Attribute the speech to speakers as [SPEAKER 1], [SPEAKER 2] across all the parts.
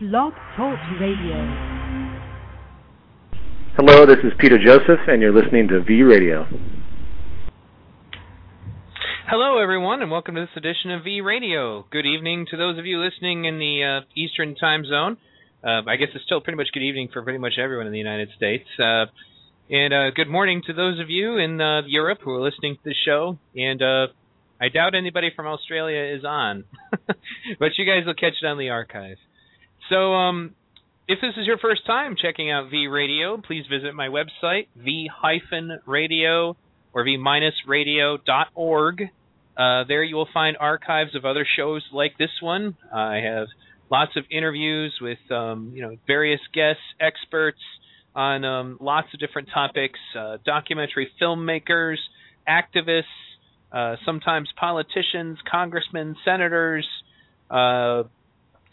[SPEAKER 1] Blog Talk Radio.
[SPEAKER 2] Hello, this is Peter Joseph, and you're listening to V Radio.
[SPEAKER 3] Hello, everyone, and welcome to this edition of V Radio. Good evening to those of you listening in the uh, Eastern Time Zone. Uh, I guess it's still pretty much good evening for pretty much everyone in the United States. Uh, and uh, good morning to those of you in uh, Europe who are listening to the show. And uh, I doubt anybody from Australia is on, but you guys will catch it on the archive. So, um, if this is your first time checking out V Radio, please visit my website, v-radio or v-radio.org. Uh, there you will find archives of other shows like this one. Uh, I have lots of interviews with um, you know various guests, experts on um, lots of different topics, uh, documentary filmmakers, activists, uh, sometimes politicians, congressmen, senators.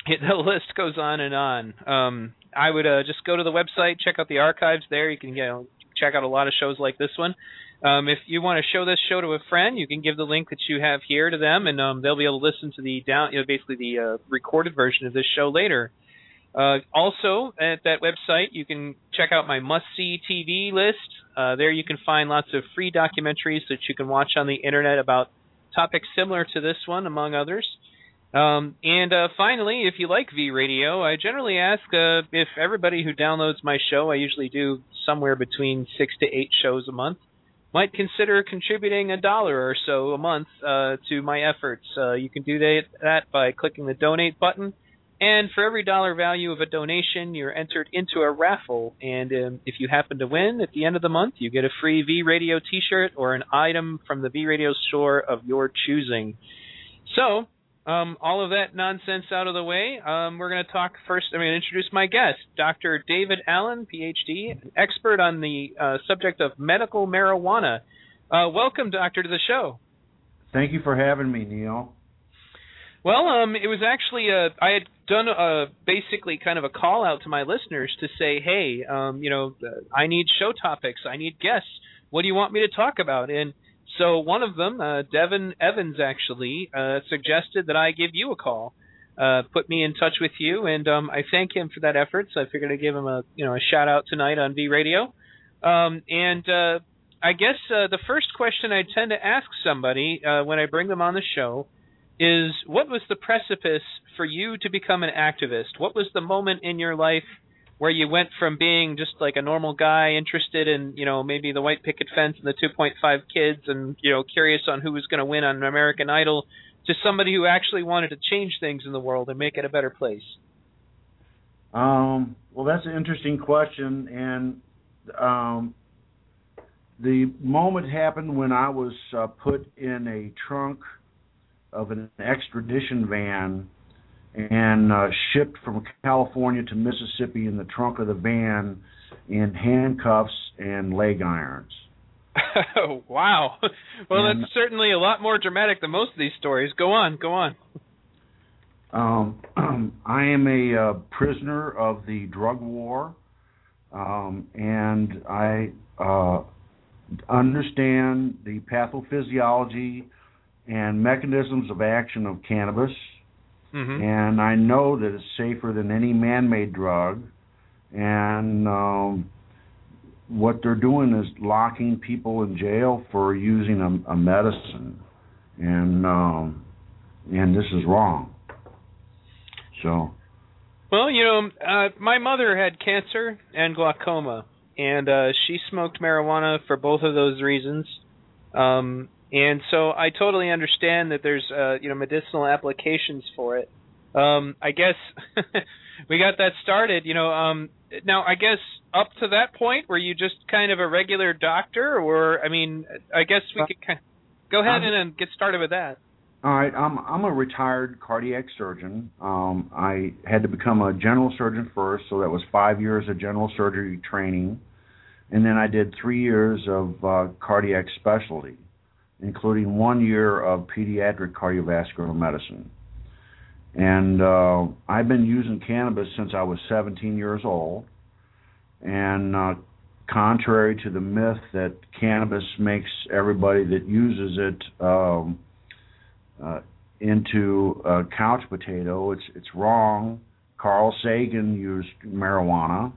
[SPEAKER 3] Uh, the list goes on and on. Um, I would uh, just go to the website, check out the archives there. You can you know check out a lot of shows like this one. Um, if you want to show this show to a friend, you can give the link that you have here to them, and um, they'll be able to listen to the down, you know, basically the uh, recorded version of this show later. Uh, also, at that website, you can check out my must-see TV list. Uh, there, you can find lots of free documentaries that you can watch on the internet about topics similar to this one, among others. Um, and uh, finally, if you like V Radio, I generally ask uh, if everybody who downloads my show, I usually do somewhere between six to eight shows a month, might consider contributing a dollar or so a month uh, to my efforts. Uh, you can do that, that by clicking the donate button. And for every dollar value of a donation, you're entered into a raffle. And um, if you happen to win at the end of the month, you get a free V Radio t shirt or an item from the V Radio store of your choosing. So, um, all of that nonsense out of the way, um, we're going to talk first. I'm going to introduce my guest, Dr. David Allen, PhD, an expert on the uh, subject of medical marijuana. Uh, welcome, Doctor, to the show.
[SPEAKER 4] Thank you for having me, Neil.
[SPEAKER 3] Well, um, it was actually uh, I had done a basically kind of a call out to my listeners to say, hey, um, you know, I need show topics, I need guests. What do you want me to talk about? And so one of them, uh, Devin Evans, actually uh, suggested that I give you a call, uh, put me in touch with you, and um, I thank him for that effort. So I figured I'd give him a you know a shout out tonight on V Radio. Um, and uh, I guess uh, the first question I tend to ask somebody uh, when I bring them on the show is, what was the precipice for you to become an activist? What was the moment in your life? Where you went from being just like a normal guy interested in you know maybe the white picket fence and the 2.5 kids and you know curious on who was going to win on American Idol to somebody who actually wanted to change things in the world and make it a better place?
[SPEAKER 4] Um, well, that's an interesting question, and um, the moment happened when I was uh, put in a trunk of an extradition van and uh, shipped from California to Mississippi in the trunk of the van in handcuffs and leg irons.
[SPEAKER 3] Wow. Well, and, that's certainly a lot more dramatic than most of these stories. Go on, go on.
[SPEAKER 4] Um, I am a uh, prisoner of the drug war, um, and I uh, understand the pathophysiology and mechanisms of action of cannabis
[SPEAKER 3] Mm-hmm.
[SPEAKER 4] And I know that it's safer than any man-made drug. And um, what they're doing is locking people in jail for using a, a medicine, and um, and this is wrong. So.
[SPEAKER 3] Well, you know, uh, my mother had cancer and glaucoma, and uh, she smoked marijuana for both of those reasons. Um, and so I totally understand that there's uh, you know medicinal applications for it. Um, I guess we got that started. You know, um, now I guess up to that point, were you just kind of a regular doctor, or I mean, I guess we could kind of go ahead and, and get started with that.
[SPEAKER 4] All right, I'm I'm a retired cardiac surgeon. Um, I had to become a general surgeon first, so that was five years of general surgery training, and then I did three years of uh, cardiac specialty including one year of pediatric cardiovascular medicine. And uh, I've been using cannabis since I was 17 years old. And uh, contrary to the myth that cannabis makes everybody that uses it um, uh, into a couch potato, it's it's wrong. Carl Sagan used marijuana,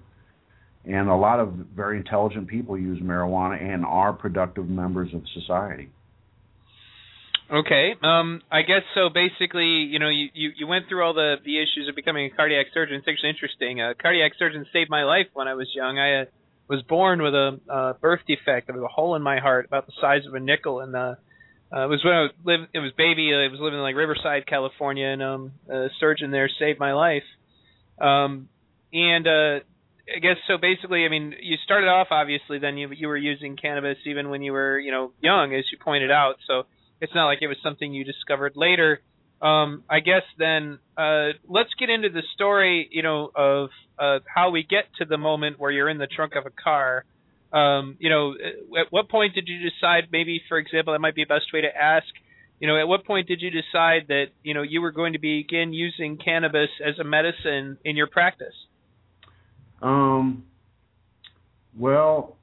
[SPEAKER 4] and a lot of very intelligent people use marijuana and are productive members of society.
[SPEAKER 3] Okay. Um, I guess so. Basically, you know, you, you, you went through all the, the issues of becoming a cardiac surgeon. It's actually interesting. A cardiac surgeon saved my life when I was young. I uh, was born with a uh, birth defect. There was a hole in my heart about the size of a nickel, and uh, uh, it was when I was live. It was baby. I was living in like Riverside, California, and um, a surgeon there saved my life. Um, and uh, I guess so. Basically, I mean, you started off obviously. Then you you were using cannabis even when you were you know young, as you pointed out. So it's not like it was something you discovered later. Um, I guess then uh, let's get into the story, you know, of uh, how we get to the moment where you're in the trunk of a car. Um, you know, at what point did you decide? Maybe, for example, that might be a best way to ask. You know, at what point did you decide that you know you were going to begin using cannabis as a medicine in your practice?
[SPEAKER 4] Um, well,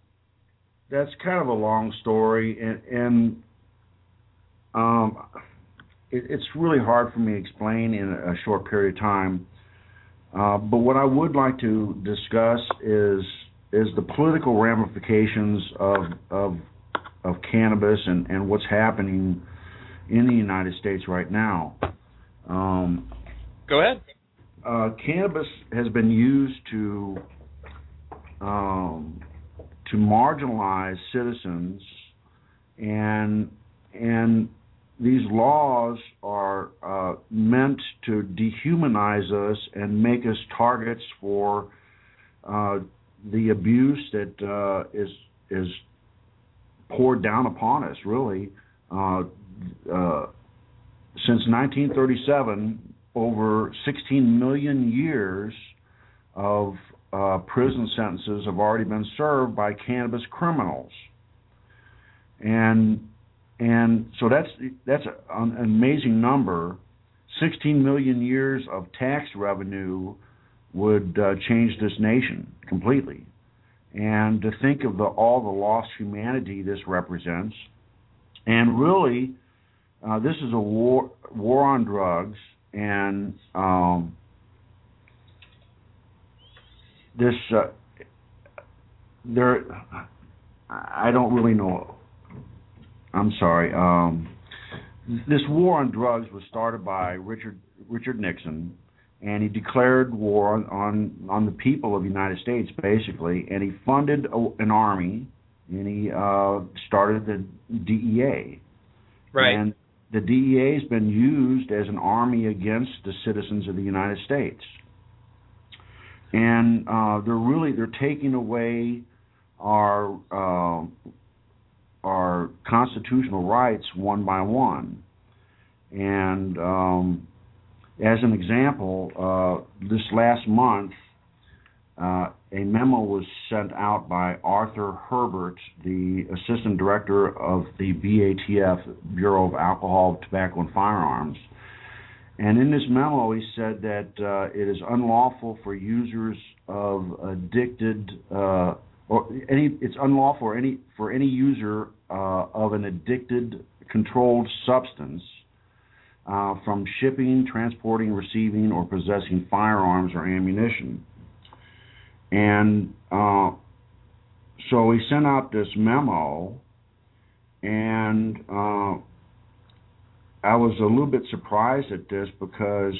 [SPEAKER 4] that's kind of a long story, and, and um, it, it's really hard for me to explain in a short period of time. Uh, but what I would like to discuss is is the political ramifications of of of cannabis and, and what's happening in the United States right now. Um,
[SPEAKER 3] Go ahead.
[SPEAKER 4] Uh, cannabis has been used to um, to marginalize citizens, and and these laws are uh, meant to dehumanize us and make us targets for uh, the abuse that uh, is is poured down upon us. Really, uh, uh, since 1937, over 16 million years of uh, prison sentences have already been served by cannabis criminals, and and so that's that's an amazing number. 16 million years of tax revenue would uh, change this nation completely. And to think of the, all the lost humanity this represents, and really, uh, this is a war war on drugs, and um, this uh, there. I don't really know I'm sorry. Um, this war on drugs was started by Richard Richard Nixon, and he declared war on on, on the people of the United States, basically, and he funded a, an army, and he uh, started the DEA.
[SPEAKER 3] Right.
[SPEAKER 4] And the DEA has been used as an army against the citizens of the United States, and uh, they're really they're taking away our uh, our constitutional rights one by one. And um, as an example, uh, this last month, uh, a memo was sent out by Arthur Herbert, the Assistant Director of the BATF, Bureau of Alcohol, Tobacco, and Firearms. And in this memo, he said that uh, it is unlawful for users of addicted uh, or any it's unlawful for any for any user uh, of an addicted controlled substance uh, from shipping, transporting, receiving, or possessing firearms or ammunition. And uh, so he sent out this memo, and uh, I was a little bit surprised at this because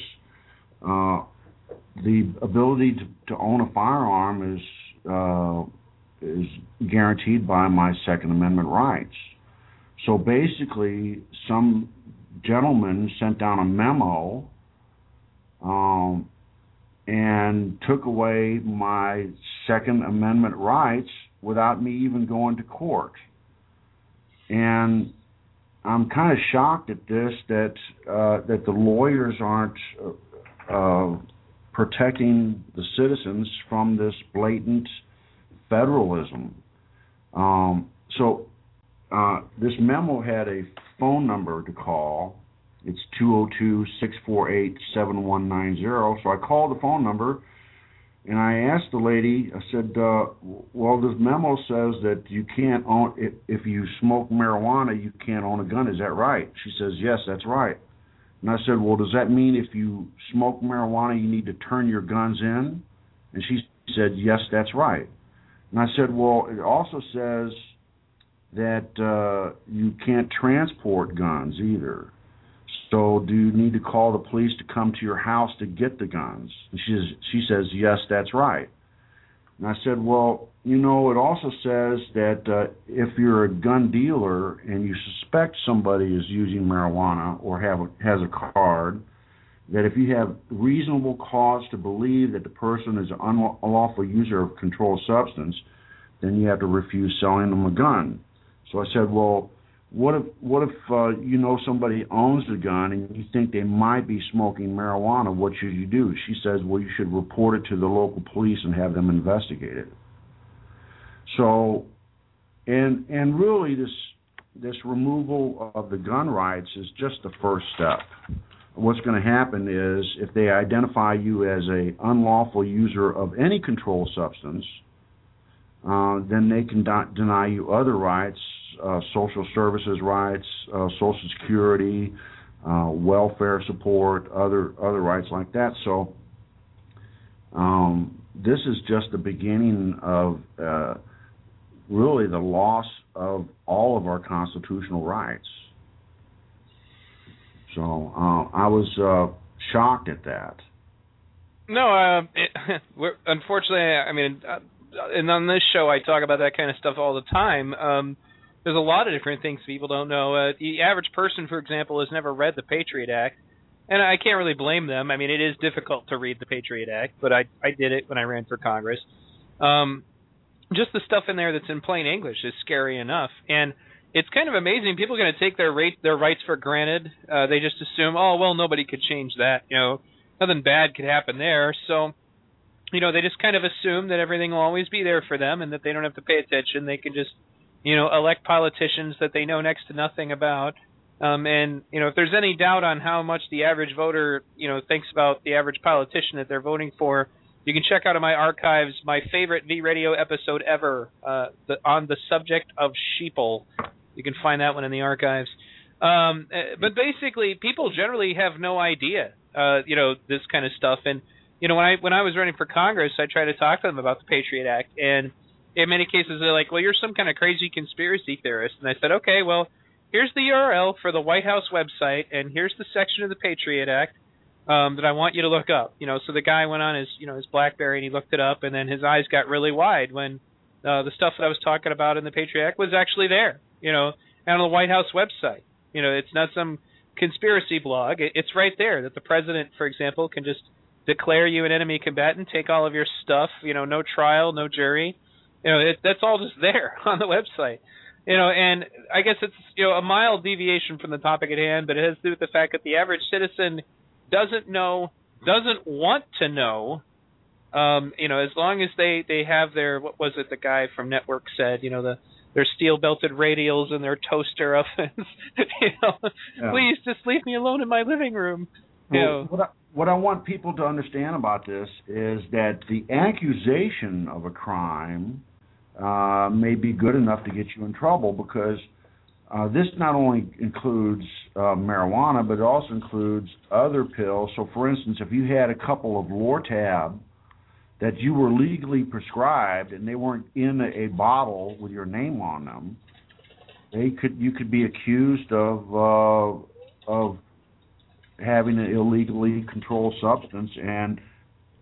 [SPEAKER 4] uh, the ability to, to own a firearm is uh, is guaranteed by my Second Amendment rights. So basically, some gentleman sent down a memo um, and took away my Second Amendment rights without me even going to court. And I'm kind of shocked at this that uh, that the lawyers aren't uh, protecting the citizens from this blatant federalism. Um, so uh, this memo had a phone number to call. It's 202-648-7190. So I called the phone number and I asked the lady, I said, uh, well, this memo says that you can't own, if, if you smoke marijuana, you can't own a gun. Is that right? She says, yes, that's right. And I said, well, does that mean if you smoke marijuana, you need to turn your guns in? And she said, yes, that's right. And I said, well, it also says that uh, you can't transport guns either. So do you need to call the police to come to your house to get the guns? And she says, she says, yes, that's right. And I said, well, you know, it also says that uh, if you're a gun dealer and you suspect somebody is using marijuana or have a, has a card, that if you have reasonable cause to believe that the person is an unlawful user of controlled substance, then you have to refuse selling them a gun. So I said, well, what if what if uh, you know somebody owns the gun and you think they might be smoking marijuana? What should you do? She says, well, you should report it to the local police and have them investigate it. So, and and really this this removal of the gun rights is just the first step. What's going to happen is if they identify you as a unlawful user of any controlled substance, uh, then they can de- deny you other rights uh, social services rights, uh, Social Security, uh, welfare support, other other rights like that. So um, this is just the beginning of uh, really the loss of all of our constitutional rights. So uh, I was uh, shocked at that.
[SPEAKER 3] No, uh, it, unfortunately, I mean, and on this show, I talk about that kind of stuff all the time. Um, there's a lot of different things people don't know. Uh, the average person, for example, has never read the Patriot Act, and I can't really blame them. I mean, it is difficult to read the Patriot Act, but I I did it when I ran for Congress. Um, just the stuff in there that's in plain English is scary enough, and it's kind of amazing. People are going to take their rate their rights for granted. Uh, they just assume, oh well, nobody could change that. You know, nothing bad could happen there. So, you know, they just kind of assume that everything will always be there for them, and that they don't have to pay attention. They can just you know, elect politicians that they know next to nothing about. Um, and you know, if there's any doubt on how much the average voter, you know, thinks about the average politician that they're voting for, you can check out in my archives my favorite V Radio episode ever uh, the, on the subject of sheeple. You can find that one in the archives. Um, uh, but basically, people generally have no idea, uh, you know, this kind of stuff. And you know, when I when I was running for Congress, I tried to talk to them about the Patriot Act, and in many cases they're like, well, you're some kind of crazy conspiracy theorist. And I said, okay, well, here's the URL for the White House website, and here's the section of the Patriot Act um, that I want you to look up. You know, so the guy went on his, you know, his BlackBerry and he looked it up, and then his eyes got really wide when uh, the stuff that I was talking about in the Patriot Act was actually there. You know, and on the White House website. You know, it's not some conspiracy blog. It's right there that the president, for example, can just declare you an enemy combatant, take all of your stuff. You know, no trial, no jury you know, it, that's all just there on the website. You know, and I guess it's you know a mild deviation from the topic at hand, but it has to do with the fact that the average citizen doesn't know, doesn't want to know. Um, you know, as long as they they have their what was it the guy from Network said, you know, the their steel belted radials and their toaster ovens. you know, yeah. please just leave me alone in my living room.
[SPEAKER 4] You know. What I, what I want people to understand about this is that the accusation of a crime uh, may be good enough to get you in trouble because uh, this not only includes uh, marijuana, but it also includes other pills. So, for instance, if you had a couple of Lortab that you were legally prescribed and they weren't in a, bottle with your name on them, they could you could be accused of uh, of having an illegally controlled substance and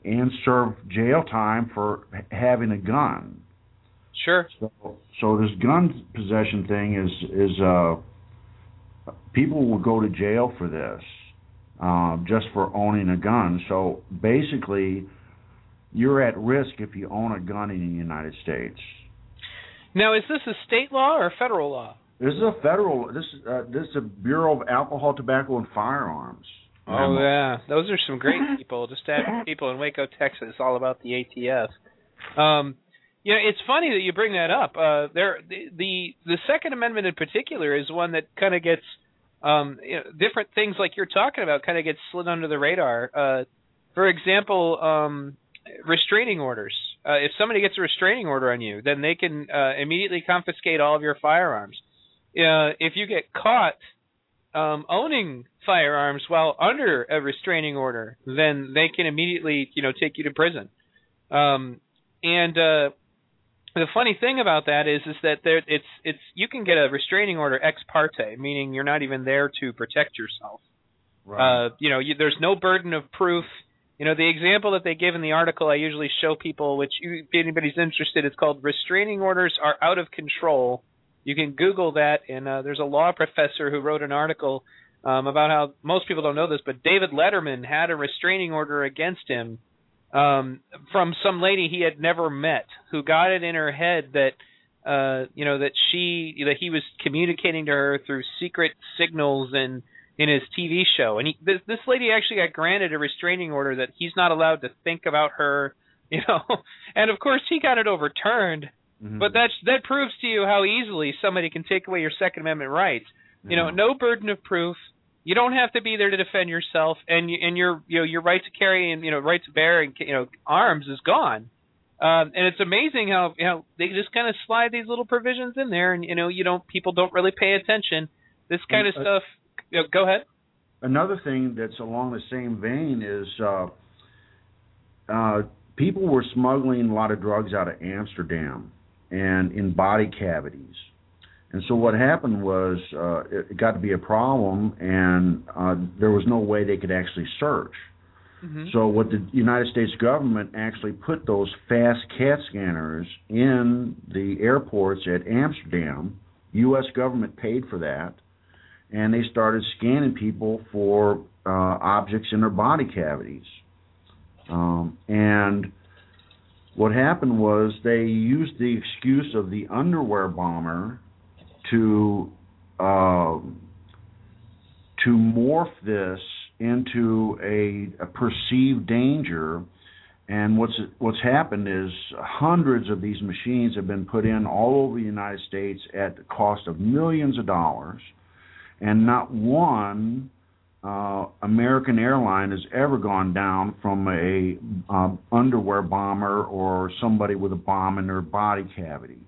[SPEAKER 4] and serve jail time for having a gun.
[SPEAKER 3] Sure.
[SPEAKER 4] So, so this gun possession thing is is uh, people will go to jail for this uh, just for owning a gun. So basically, you're at risk if you own a gun in the United States.
[SPEAKER 3] Now, is this a state law or a federal law?
[SPEAKER 4] This is a federal. This is uh, this is a Bureau of Alcohol, Tobacco, and Firearms.
[SPEAKER 3] Oh yeah, those are some great people. Just having people in Waco, Texas, all about the ATF. Um, you know, it's funny that you bring that up. Uh, there, the, the the Second Amendment in particular is one that kind of gets um, you know, different things like you're talking about kind of gets slid under the radar. Uh, for example, um, restraining orders. Uh, if somebody gets a restraining order on you, then they can uh, immediately confiscate all of your firearms. Uh, if you get caught um, owning firearms while under a restraining order, then they can immediately, you know, take you to prison. Um, and uh, the funny thing about that is, is that there, it's it's you can get a restraining order ex parte, meaning you're not even there to protect yourself.
[SPEAKER 4] Right.
[SPEAKER 3] Uh, you know, you, there's no burden of proof. You know, the example that they give in the article, I usually show people, which if anybody's interested, it's called "Restraining Orders Are Out of Control." You can Google that, and uh, there's a law professor who wrote an article um, about how most people don't know this, but David Letterman had a restraining order against him um, from some lady he had never met, who got it in her head that uh, you know that she that he was communicating to her through secret signals and in his TV show, and he this this lady actually got granted a restraining order that he's not allowed to think about her, you know, and of course he got it overturned.
[SPEAKER 4] Mhm.
[SPEAKER 3] But that's that proves to you how easily somebody can take away your Second Amendment rights. You know, no burden of proof. You don't have to be there to defend yourself, and you, and your you know your right to carry and you know right to bear and you know arms is gone. Um, and it's amazing how you know they just kind of slide these little provisions in there, and you know you don't people don't really pay attention. This kind of
[SPEAKER 4] And, uh,
[SPEAKER 3] stuff. You know, go ahead.
[SPEAKER 4] Another thing that's along the same vein is uh, uh, people were smuggling a lot of drugs out of Amsterdam and in body cavities. And so what happened was uh, it, it got to be a problem, and uh, there was no way they could actually search.
[SPEAKER 3] Mm-hmm.
[SPEAKER 4] So what the United States government actually put those fast CAT scanners in the airports at Amsterdam. U.S. government paid for that, and they started scanning people for uh, objects in their body cavities. Um, and what happened was they used the excuse of the underwear bomber to um, to morph this into a, a perceived danger. And what's what's happened is hundreds of these machines have been put in all over the United States at the cost of millions of dollars, and not one uh, American airline has ever gone down from a um, underwear bomber or somebody with a bomb in their body cavity.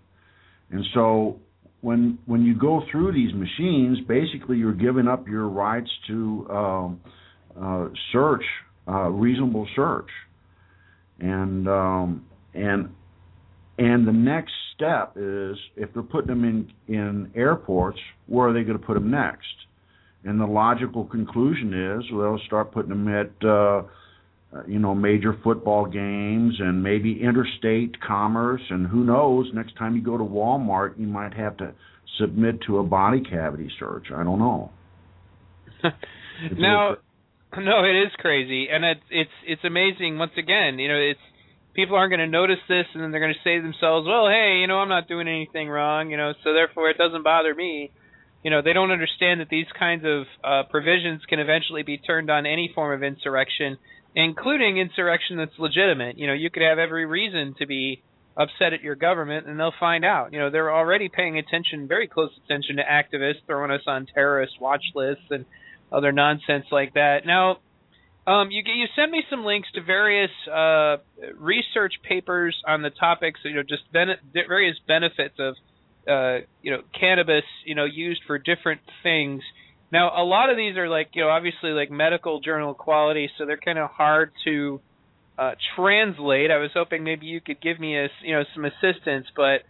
[SPEAKER 4] And so when when you go through these machines, basically you're giving up your rights to um, uh, search, uh, reasonable search, and um, and and the next step is if they're putting them in in airports, where are they going to put them next? And the logical conclusion is, well, they'll start putting them at uh, uh, you know major football games and maybe interstate commerce, and who knows? Next time you go to Walmart, you might have to submit to a body cavity search. I don't know.
[SPEAKER 3] Now, no, it is crazy, and it's it's it's amazing. Once again, you know, it's people aren't going to notice this, and then they're going to say to themselves, "Well, hey, you know, I'm not doing anything wrong, you know, so therefore it doesn't bother me." You know, they don't understand that these kinds of uh, provisions can eventually be turned on any form of insurrection, including insurrection that's legitimate. You know, you could have every reason to be upset at your government, and they'll find out. You know, they're already paying attention, very close attention to activists, throwing us on terrorist watch lists and other nonsense like that. Now, um, you you sent me some links to various uh, research papers on the topics, you know, just bene- various benefits of uh, you know cannabis, you know, used for different things. Now, a lot of these are like you know obviously like medical journal quality, so they're kind of hard to uh, translate. I was hoping maybe you could give me a you know some assistance, but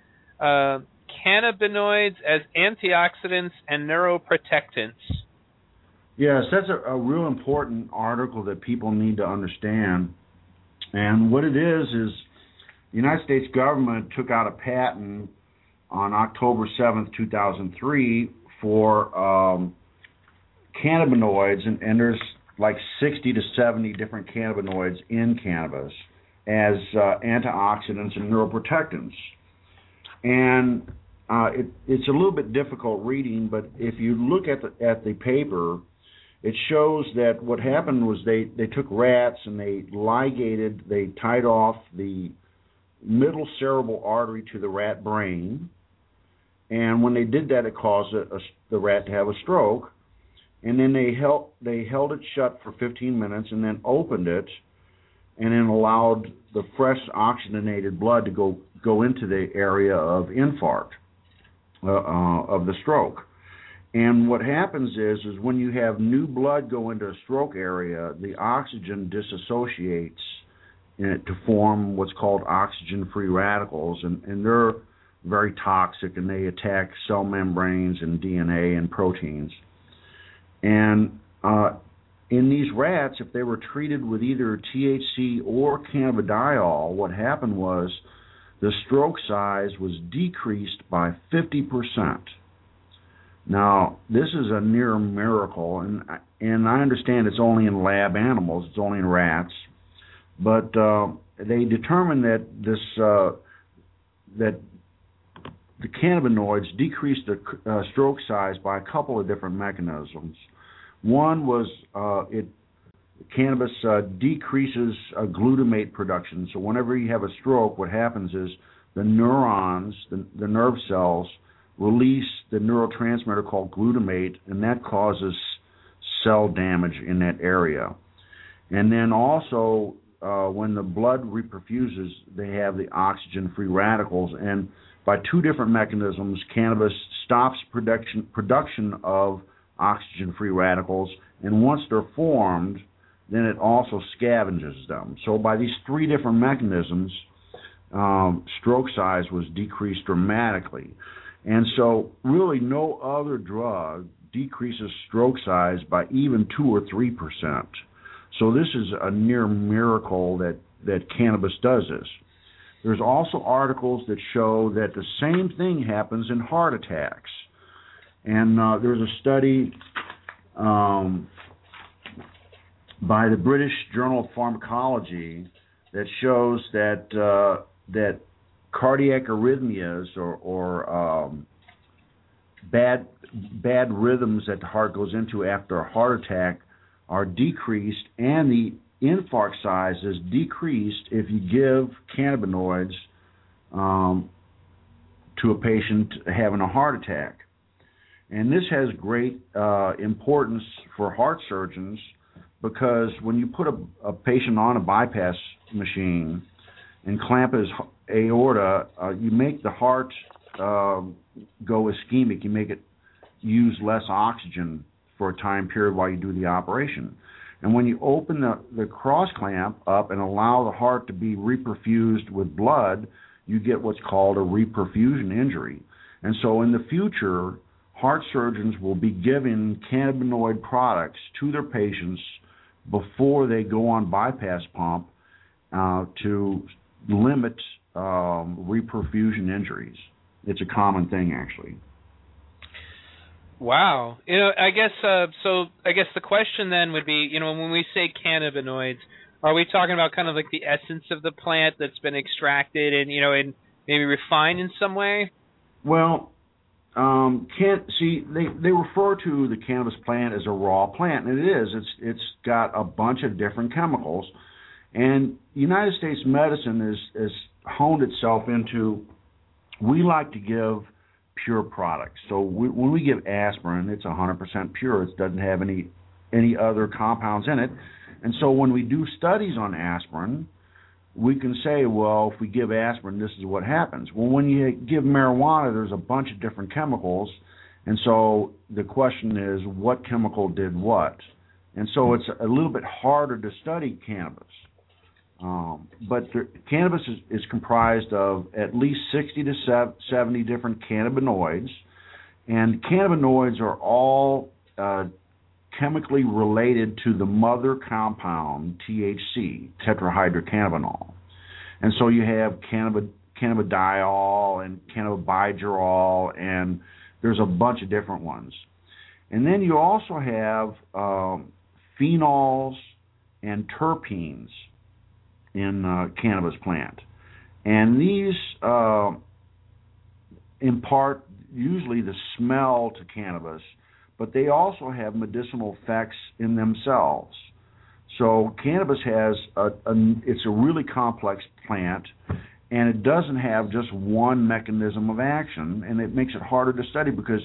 [SPEAKER 3] uh, cannabinoids as antioxidants and neuroprotectants.
[SPEAKER 4] Yes, that's a, a real important article that people need to understand. And what it is is the United States government took out a patent on October 7th, 2003 for um, cannabinoids, and, and there's like 60 to 70 different cannabinoids in cannabis as uh, antioxidants and neuroprotectants. And uh, it, it's a little bit difficult reading, but if you look at the at the paper, it shows that what happened was they they took rats and they ligated, they tied off the middle cerebral artery to the rat brain, and when they did that, it caused a, a, the rat to have a stroke. And then they held they held it shut for 15 minutes and then opened it, and then allowed the fresh oxygenated blood to go go into the area of infarct uh, uh, of the stroke. And what happens is, is when you have new blood go into a stroke area, the oxygen disassociates it to form what's called oxygen-free radicals, and, and they're very toxic and they attack cell membranes and DNA and proteins. And uh, in these rats, if they were treated with either THC or cannabidiol, what happened was the stroke size was decreased by 50%. Now, this is a near miracle, and and I understand it's only in lab animals, it's only in rats, but uh, they determined that this uh, that the cannabinoids decreased the uh, stroke size by a couple of different mechanisms. One was uh, it cannabis uh, decreases uh, glutamate production. So whenever you have a stroke, what happens is the neurons, the, the nerve cells, release the neurotransmitter called glutamate, and that causes cell damage in that area. And then also, uh, when the blood reperfuses, they have the oxygen-free radicals, and by two different mechanisms, cannabis stops production production of oxygen-free radicals, and once they're formed, then it also scavenges them. So by these three different mechanisms, um, stroke size was decreased dramatically. And so really no other drug decreases stroke size by even 2 or 3%. So this is a near miracle that, that cannabis does this. There's also articles that show that the same thing happens in heart attacks. And uh, there's a study um, by the British Journal of Pharmacology that shows that uh, that cardiac arrhythmias or, or um, bad bad rhythms that the heart goes into after a heart attack are decreased, and the infarct size is decreased if you give cannabinoids um, to a patient having a heart attack. And this has great uh, importance for heart surgeons because when you put a, a, patient on a bypass machine and clamp his aorta, uh, you make the heart uh, go ischemic. You make it use less oxygen for a time period while you do the operation. And when you open the, the cross clamp up and allow the heart to be reperfused with blood, you get what's called a reperfusion injury. And so in the future, heart surgeons will be giving cannabinoid products to their patients before they go on bypass pump uh, to limit um, reperfusion injuries. It's a common thing, actually.
[SPEAKER 3] Wow. You know, I guess uh, so. I guess the question then would be, you know, when we say cannabinoids, are we talking about kind of like the essence of the plant that's been extracted and you know and maybe refined in some way?
[SPEAKER 4] Well, um, can't see they they refer to the cannabis plant as a raw plant, and it is. It's it's got a bunch of different chemicals, and United States medicine is is honed itself into. We like to give pure products. So we, when we give aspirin, it's 100% pure. It doesn't have any any other compounds in it. And so when we do studies on aspirin, we can say, well, if we give aspirin, this is what happens. Well, when you give marijuana, there's a bunch of different chemicals, and so the question is, what chemical did what? And so it's a little bit harder to study cannabis. Um, but the, cannabis is, is comprised of at least 60 to 70 different cannabinoids, and cannabinoids are all uh, chemically related to the mother compound THC, tetrahydrocannabinol. And so you have cannabid- cannabidiol and cannabigerol, and there's a bunch of different ones. And then you also have um, phenols and terpenes in uh, cannabis plant. And these uh, impart usually the smell to cannabis but they also have medicinal effects in themselves. So cannabis has a, a, it's a really complex plant, and it doesn't have just one mechanism of action, and it makes it harder to study because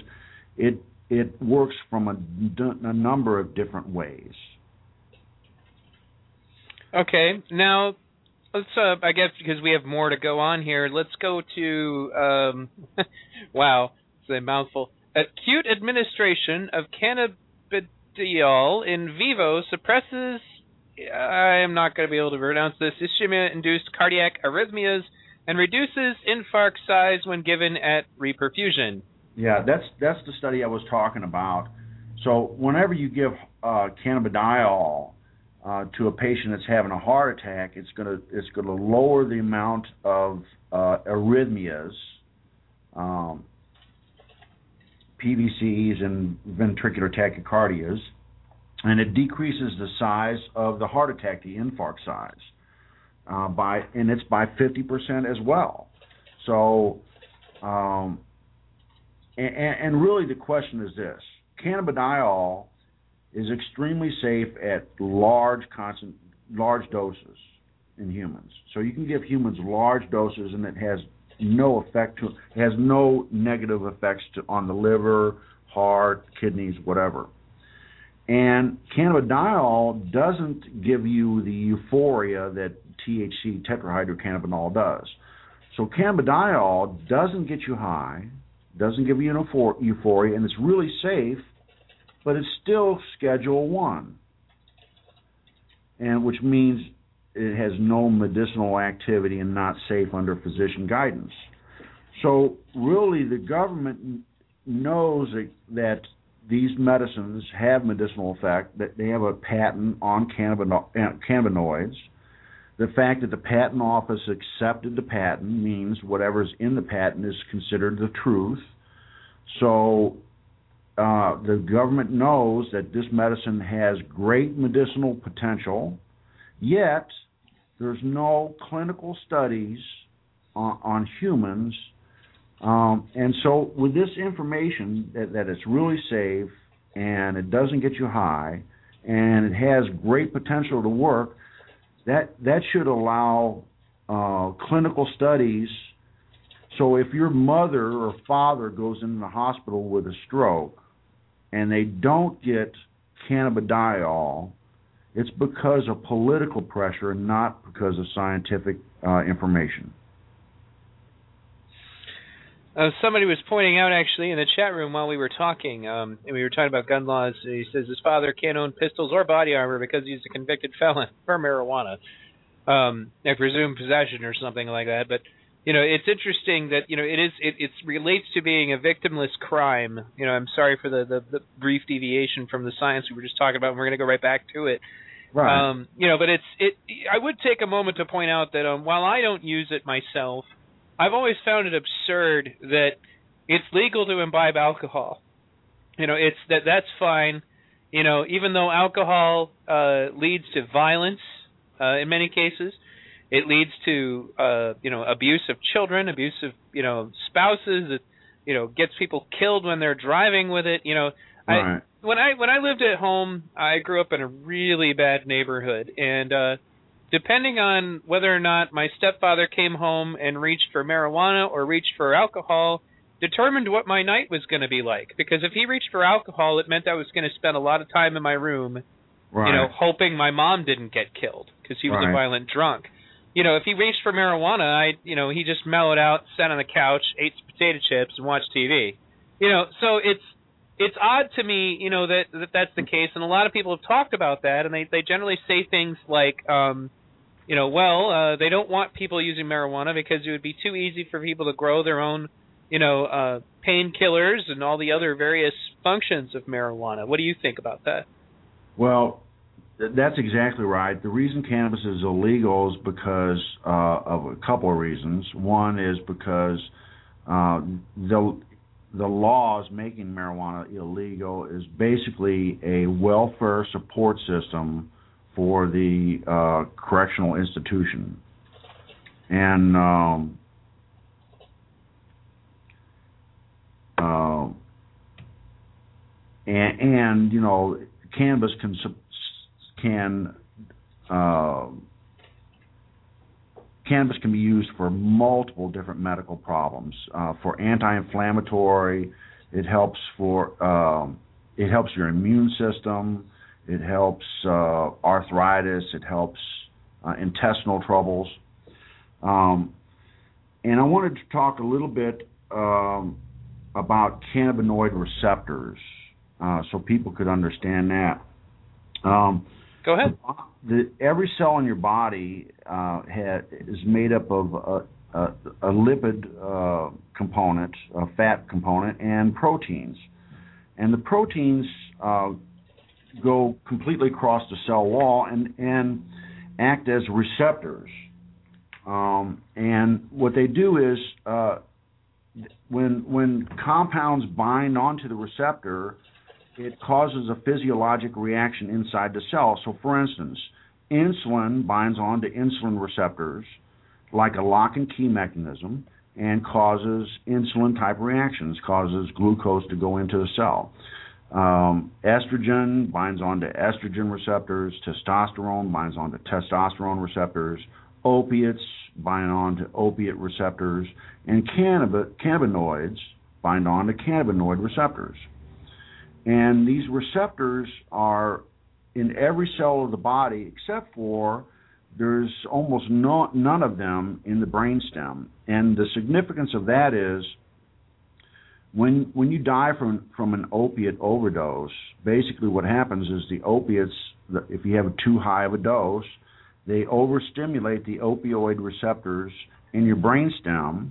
[SPEAKER 4] it it works from a, a number of different ways.
[SPEAKER 3] Okay, now let's uh, I guess because we have more to go on here, let's go to um, wow, it's a mouthful. acute administration of cannabidiol in vivo suppresses. I am not going to be able to pronounce this. Ischemia-induced cardiac arrhythmias and reduces infarct size when given at reperfusion.
[SPEAKER 4] Yeah, that's that's the study I was talking about. So whenever you give uh, cannabidiol uh, to a patient that's having a heart attack, it's gonna it's gonna lower the amount of uh, arrhythmias, um, PVCs, and ventricular tachycardias, and it decreases the size of the heart attack, the infarct size, uh, by and it's by 50% as well. So, um, and, and really the question is this: cannabidiol is extremely safe at large constant large doses in humans. So you can give humans large doses and it has no effect to has no negative effects to, on the liver, heart, kidneys, whatever. And cannabidiol doesn't give you the euphoria that THC tetrahydrocannabinol does. So cannabidiol doesn't get you high, doesn't give you an euphoria, and it's really safe but it's still Schedule One, and which means it has no medicinal activity and not safe under physician guidance. So really, the government knows that these medicines have medicinal effect, that they have a patent on uh, cannabinoids. The fact that the patent office accepted the patent means whatever's in the patent is considered the truth. So uh, the government knows that this medicine has great medicinal potential, yet there's no clinical studies on, on humans. Um, and so, with this information that, that it's really safe and it doesn't get you high and it has great potential to work, that that should allow uh, clinical studies. So, if your mother or father goes into the hospital with a stroke, and they don't get cannabidiol, it's because of political pressure and not because of scientific uh, information.
[SPEAKER 3] Uh, somebody was pointing out actually in the chat room while we were talking, um, and we were talking about gun laws. He says his father can't own pistols or body armor because he's a convicted felon for marijuana. Um, I presume possession or something like that. But you know, it's interesting that you know it is it it relates to being a victimless crime. You know, I'm sorry for the, the the brief deviation from the science we were just talking about. and We're going to go right back to it.
[SPEAKER 4] Right.
[SPEAKER 3] Um, you know, but it's it. I would take a moment to point out that um, while I don't use it myself, I've always found it absurd that it's legal to imbibe alcohol. You know, it's that that's fine. You know, even though alcohol uh, leads to violence uh, in many cases, it leads to uh, you know abuse of children, abuse of you know spouses. It you know gets people killed when they're driving with it. You know,
[SPEAKER 4] right.
[SPEAKER 3] I when I when I lived at home, I grew up in a really bad neighborhood, and uh, depending on whether or not my stepfather came home and reached for marijuana or reached for alcohol, determined what my night was going to be like. Because if he reached for alcohol, it meant I was going to spend a lot of time in my room,
[SPEAKER 4] right.
[SPEAKER 3] you know, hoping my mom didn't get killed because he was
[SPEAKER 4] right.
[SPEAKER 3] a violent drunk you know, if he reached for marijuana, I, you know, he just mellowed out, sat on the couch, ate potato chips, and watched TV. You know, so it's it's odd to me, you know, that that that's the case, and a lot of people have talked about that, and they they generally say things like, um, you know, well, uh, they don't want people using marijuana because it would be too easy for people to grow their own, you know, uh, painkillers and all the other various functions of marijuana. What do you think about that?
[SPEAKER 4] Well, that's exactly right. The reason cannabis is illegal is because uh, of a couple of reasons. One is because uh, the the laws making marijuana illegal is basically a welfare support system for the uh, correctional institution, and um, uh, and, and you know cannabis can can uh, cannabis can be used for multiple different medical problems. Uh, for anti-inflammatory, it helps for um, it helps your immune system. It helps uh, arthritis. It helps uh, intestinal troubles. Um, and I wanted to talk a little bit um, about cannabinoid receptors, uh, so people could understand that.
[SPEAKER 3] Go ahead.
[SPEAKER 4] The, every cell in your body uh, ha, is made up of a, a, a lipid uh, component, a fat component, and proteins. And the proteins uh, go completely across the cell wall and, and act as receptors. Um, and what they do is uh, when when compounds bind onto the receptor, it causes a physiologic reaction inside the cell. So, for instance, insulin binds onto insulin receptors like a lock and key mechanism and causes insulin type reactions, causes glucose to go into the cell. Um, estrogen binds onto estrogen receptors, testosterone binds onto testosterone receptors, opiates bind onto opiate receptors, and cannab- cannabinoids bind onto cannabinoid receptors. And these receptors are in every cell of the body except for there's almost no, none of them in the brainstem. And the significance of that is when when you die from from an opiate overdose, basically what happens is the opiates, if you have too high of a dose, they overstimulate the opioid receptors in your brainstem,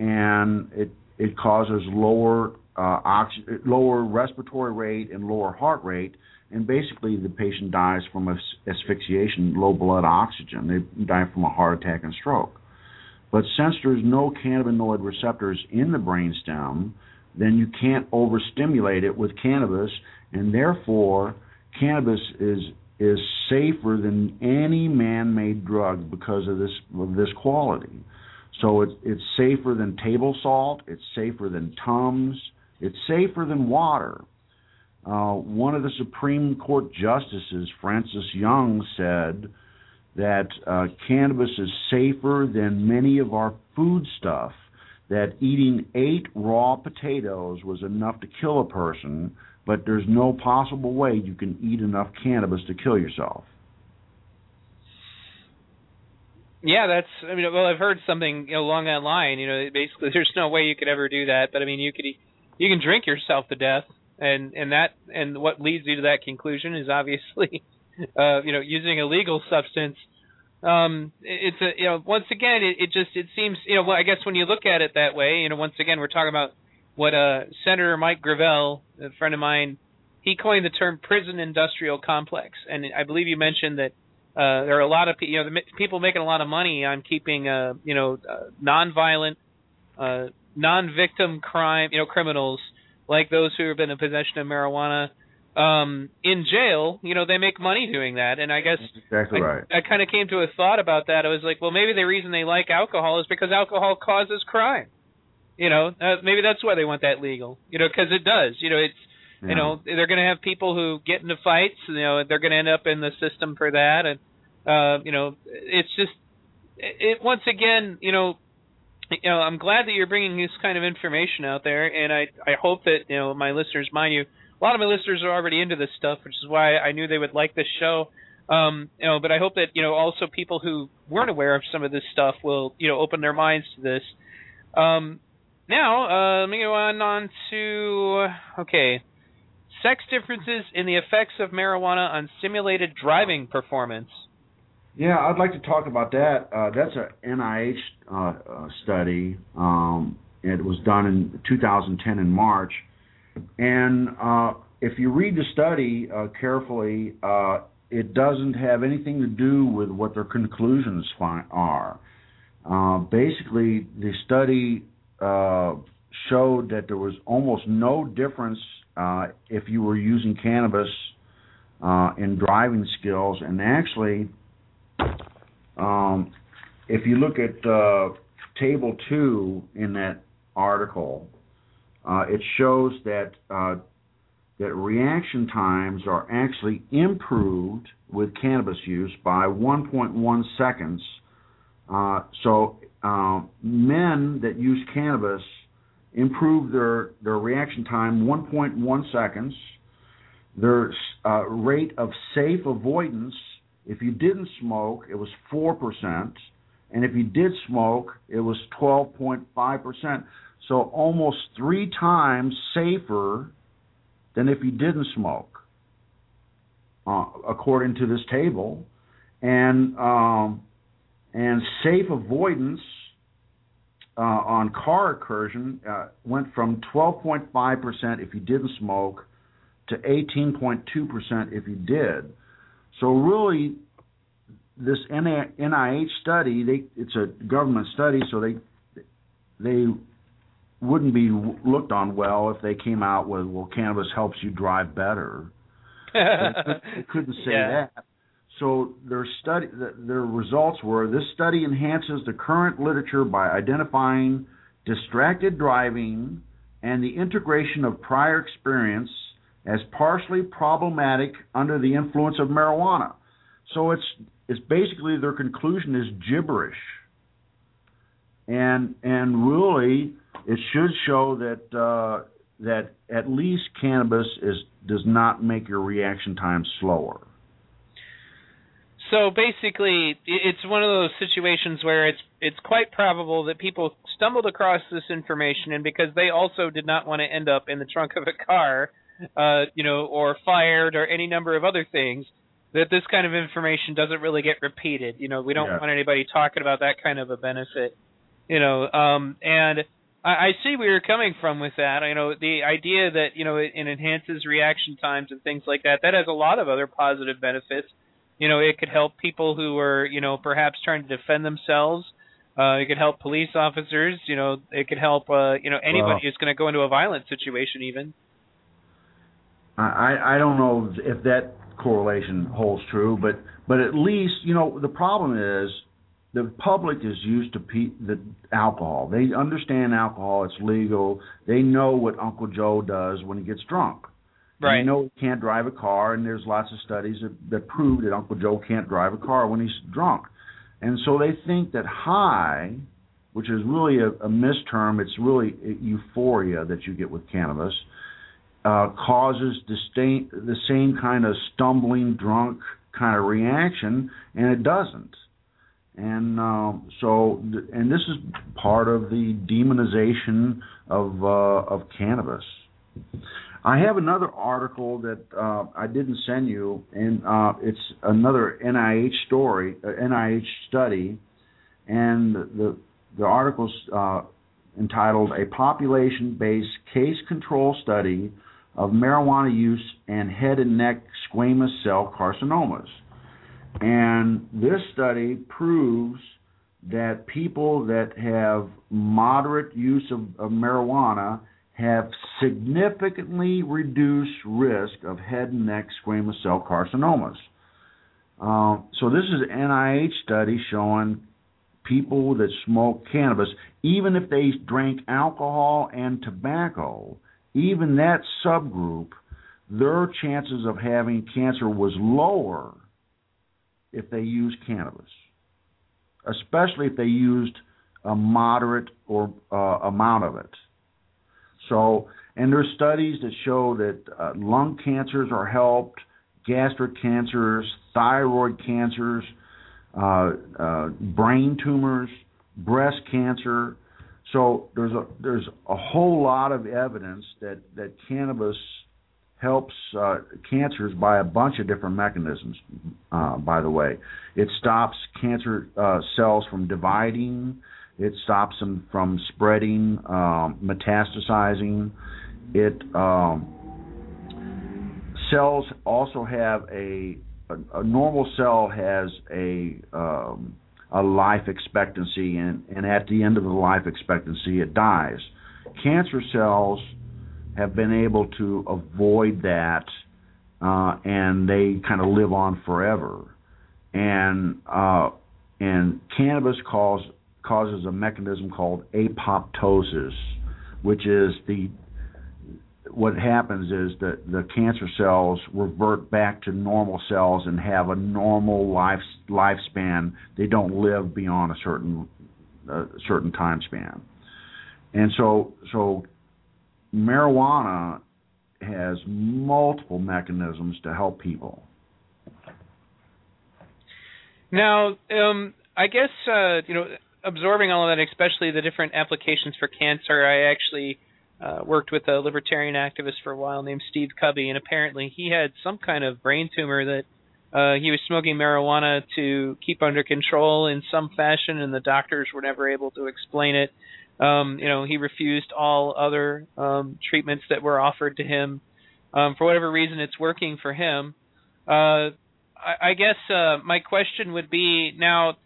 [SPEAKER 4] and it it causes lower uh, oxy- lower respiratory rate and lower heart rate, and basically the patient dies from asphyxiation, low blood oxygen. They die from a heart attack and stroke. But since there's no cannabinoid receptors in the brainstem, then you can't overstimulate it with cannabis, and therefore cannabis is is safer than any man-made drug because of this of this quality. So it's it's safer than table salt. It's safer than Tums. It's safer than water. Uh, one of the Supreme Court justices, Francis Young, said that uh, cannabis is safer than many of our foodstuff. That eating eight raw potatoes was enough to kill a person, but there's no possible way you can eat enough cannabis to kill yourself.
[SPEAKER 3] Yeah, that's. I mean, well, I've heard something along that line. You know, basically, there's no way you could ever do that. But I mean, you could, you can drink yourself to death, and and that and what leads you to that conclusion is obviously, uh, you know, using a legal substance. Um, it's a you know, once again, it, it just it seems you know, well, I guess when you look at it that way, you know, once again, we're talking about what uh Senator Mike Gravel, a friend of mine, he coined the term prison industrial complex, and I believe you mentioned that uh, there are a lot of you know the, people making a lot of money on keeping uh, you know uh, non-violent, uh, non-victim crime you know criminals like those who have been in possession of marijuana um, in jail. You know they make money doing that, and I guess
[SPEAKER 4] exactly
[SPEAKER 3] I,
[SPEAKER 4] right.
[SPEAKER 3] I kind of came to a thought about that. I was like, well, maybe the reason they like alcohol is because alcohol causes crime. You know, uh, maybe that's why they want that legal. You know, because it does. You know, it's
[SPEAKER 4] Yeah.
[SPEAKER 3] you know they're going to have people who get into fights. You know, they're going to end up in the system for that, and uh, you know, it's just it once again. You know, you know, I'm glad that you're bringing this kind of information out there, and I I hope that you know my listeners, mind you, a lot of my listeners are already into this stuff, which is why I knew they would like this show. Um, you know, but I hope that you know also people who weren't aware of some of this stuff will you know open their minds to this. Um, now, uh, let me go on on to okay, sex differences in the effects of marijuana on simulated driving performance.
[SPEAKER 4] Yeah, I'd like to talk about that. Uh, that's a NIH uh, uh, study. Um, it was done in 2010 in March, and uh, if you read the study uh, carefully, uh, it doesn't have anything to do with what their conclusions fi- are. Basically, the study showed that there was almost no difference if you were using cannabis in driving skills, and actually, um, if you look at uh, table two in that article, uh, it shows that uh, that reaction times are actually improved with cannabis use by 1.1 seconds. Uh, so uh, men that use cannabis improve their their reaction time 1.1 seconds. Their uh, rate of safe avoidance, if you didn't smoke, it was four percent, and if you did smoke, it was 12.5%. So almost three times safer than if you didn't smoke, uh, according to this table. And um, and safe avoidance uh, on car incursion uh, went from 12.5% if you didn't smoke to 18.2% if you did. So really, this NIH study, they, it's a government study, so they they wouldn't be looked on well if they came out with, well, cannabis helps you drive better. they couldn't say
[SPEAKER 3] yeah.
[SPEAKER 4] that. So their study, their results were this study enhances the current literature by identifying distracted driving and the integration of prior experience as partially problematic under the influence of marijuana. So it's it's basically their conclusion is gibberish. And and really it should show that uh, that at least cannabis is does not make your reaction time slower.
[SPEAKER 3] So basically, it's one of those situations where it's it's quite probable that people stumbled across this information, and because they also did not want to end up in the trunk of a car, uh, you know, or fired, or any number of other things, that this kind of information doesn't really get repeated. You know, we don't
[SPEAKER 4] yeah.
[SPEAKER 3] want anybody talking about that kind of a benefit. You know, um, and I, I see where you're coming from with that. You know, the idea that you know it, it enhances reaction times and things like that. That has a lot of other positive benefits. You know, it could help people who are you know perhaps trying to defend themselves. Uh, it could help police officers. You know, it could help uh, you know anybody
[SPEAKER 4] Well-
[SPEAKER 3] who's going to go into a violent situation even.
[SPEAKER 4] I, I don't know if that correlation holds true, but but at least you know the problem is the public is used to pe- the alcohol. They understand alcohol; it's legal. They know what Uncle Joe does when he gets drunk.
[SPEAKER 3] Right.
[SPEAKER 4] They know he can't drive a car, and there's lots of studies that, that prove that Uncle Joe can't drive a car when he's drunk. And so they think that high, which is really a, a misterm, it's really uh, euphoria that you get with cannabis, uh, causes the, the same kind of stumbling, drunk kind of reaction, and it doesn't. And uh, so, and this is part of the demonization of uh, of cannabis. I have another article that uh, I didn't send you, and uh, it's another NIH story, uh, NIH study, and the the article's uh, entitled "A Population-Based Case Control Study of Marijuana Use and Head and Neck Squamous Cell Carcinomas." And this study proves that people that have moderate use of, of marijuana have significantly reduced risk of head and neck squamous cell carcinomas. Um, so this is an NIH study showing people that smoke cannabis, even if they drank alcohol and tobacco, even that subgroup, their chances of having cancer was lower if they used cannabis, especially if they used a moderate or uh, amount of it. So, and there's studies that show that uh, lung cancers are helped, gastric cancers, thyroid cancers, uh, uh, brain tumors, breast cancer. So there's a there's a whole lot of evidence that that cannabis helps uh, cancers by a bunch of different mechanisms. Uh, by the way, it stops cancer uh, cells from dividing. It stops them from spreading, um, metastasizing. It um, cells also have a, a a normal cell has a um, a life expectancy, and, and at the end of the life expectancy, it dies. Cancer cells have been able to avoid that, uh, and they kind of live on forever. And uh, and cannabis cause, causes a mechanism called apoptosis, which is the what happens is that the cancer cells revert back to normal cells and have a normal life lifespan. They don't live beyond a certain uh, certain time span. And so so marijuana has multiple mechanisms to help people.
[SPEAKER 3] Now, um, I guess uh, you know, absorbing all of that, especially the different applications for cancer. I actually uh, worked with a libertarian activist for a while named Steve Kubby, and apparently he had some kind of brain tumor that uh, he was smoking marijuana to keep under control in some fashion, and the doctors were never able to explain it. Um, you know, he refused all other um, treatments that were offered to him. Um, for whatever reason, it's working for him. Uh, I, I guess uh, my question would be now: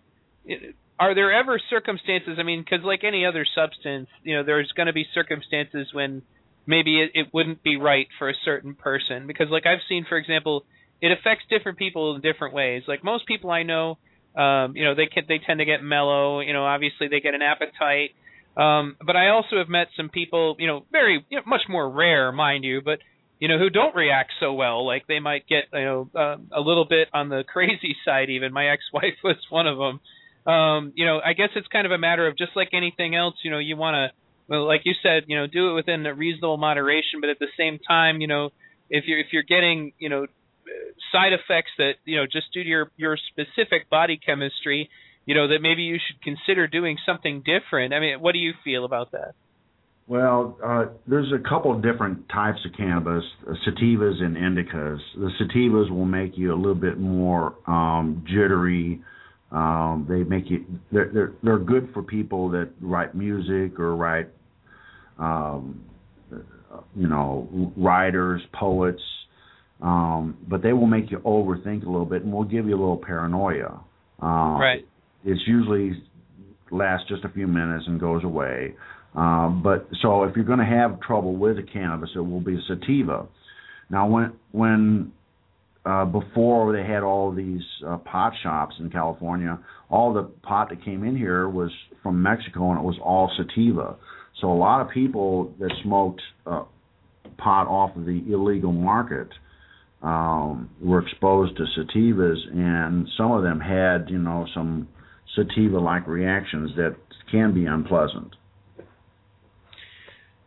[SPEAKER 3] Are there ever circumstances? I mean, because like any other substance, you know, there's going to be circumstances when maybe it, it wouldn't be right for a certain person. Because, like I've seen, for example, it affects different people in different ways. Like most people I know, um, you know, they can, they tend to get mellow. You know, obviously they get an appetite. Um, but I also have met some people, you know, very you know, much more rare, mind you, but you know, who don't react so well. Like they might get, you know, uh, a little bit on the crazy side. Even my ex-wife was one of them. Um, you know, I guess it's kind of a matter of just like anything else. You know, you want to, well, like you said, you know, do it within a reasonable moderation, but at the same time, you know, if you're if you're getting, you know, side effects that you know just due to your your specific body chemistry you know that maybe you should consider doing something different i mean what do you feel about that
[SPEAKER 4] well, uh, there's a couple of different types of cannabis, uh, sativas and indicas. The sativas will make you a little bit more um, jittery. Um, they make you they're, they're they're good for people that write music or write, um, you know, writers, poets, um, but they will make you overthink a little bit and will give you a little paranoia.
[SPEAKER 3] Um, right.
[SPEAKER 4] It's usually lasts just a few minutes and goes away. Um, but so if you're going to have trouble with a cannabis, it will be a sativa. Now, when when uh, before they had all these uh, pot shops in California, all the pot that came in here was from Mexico, and it was all sativa. So a lot of people that smoked uh, pot off of the illegal market um, were exposed to sativas, and some of them had, you know, some sativa-like reactions that can be unpleasant.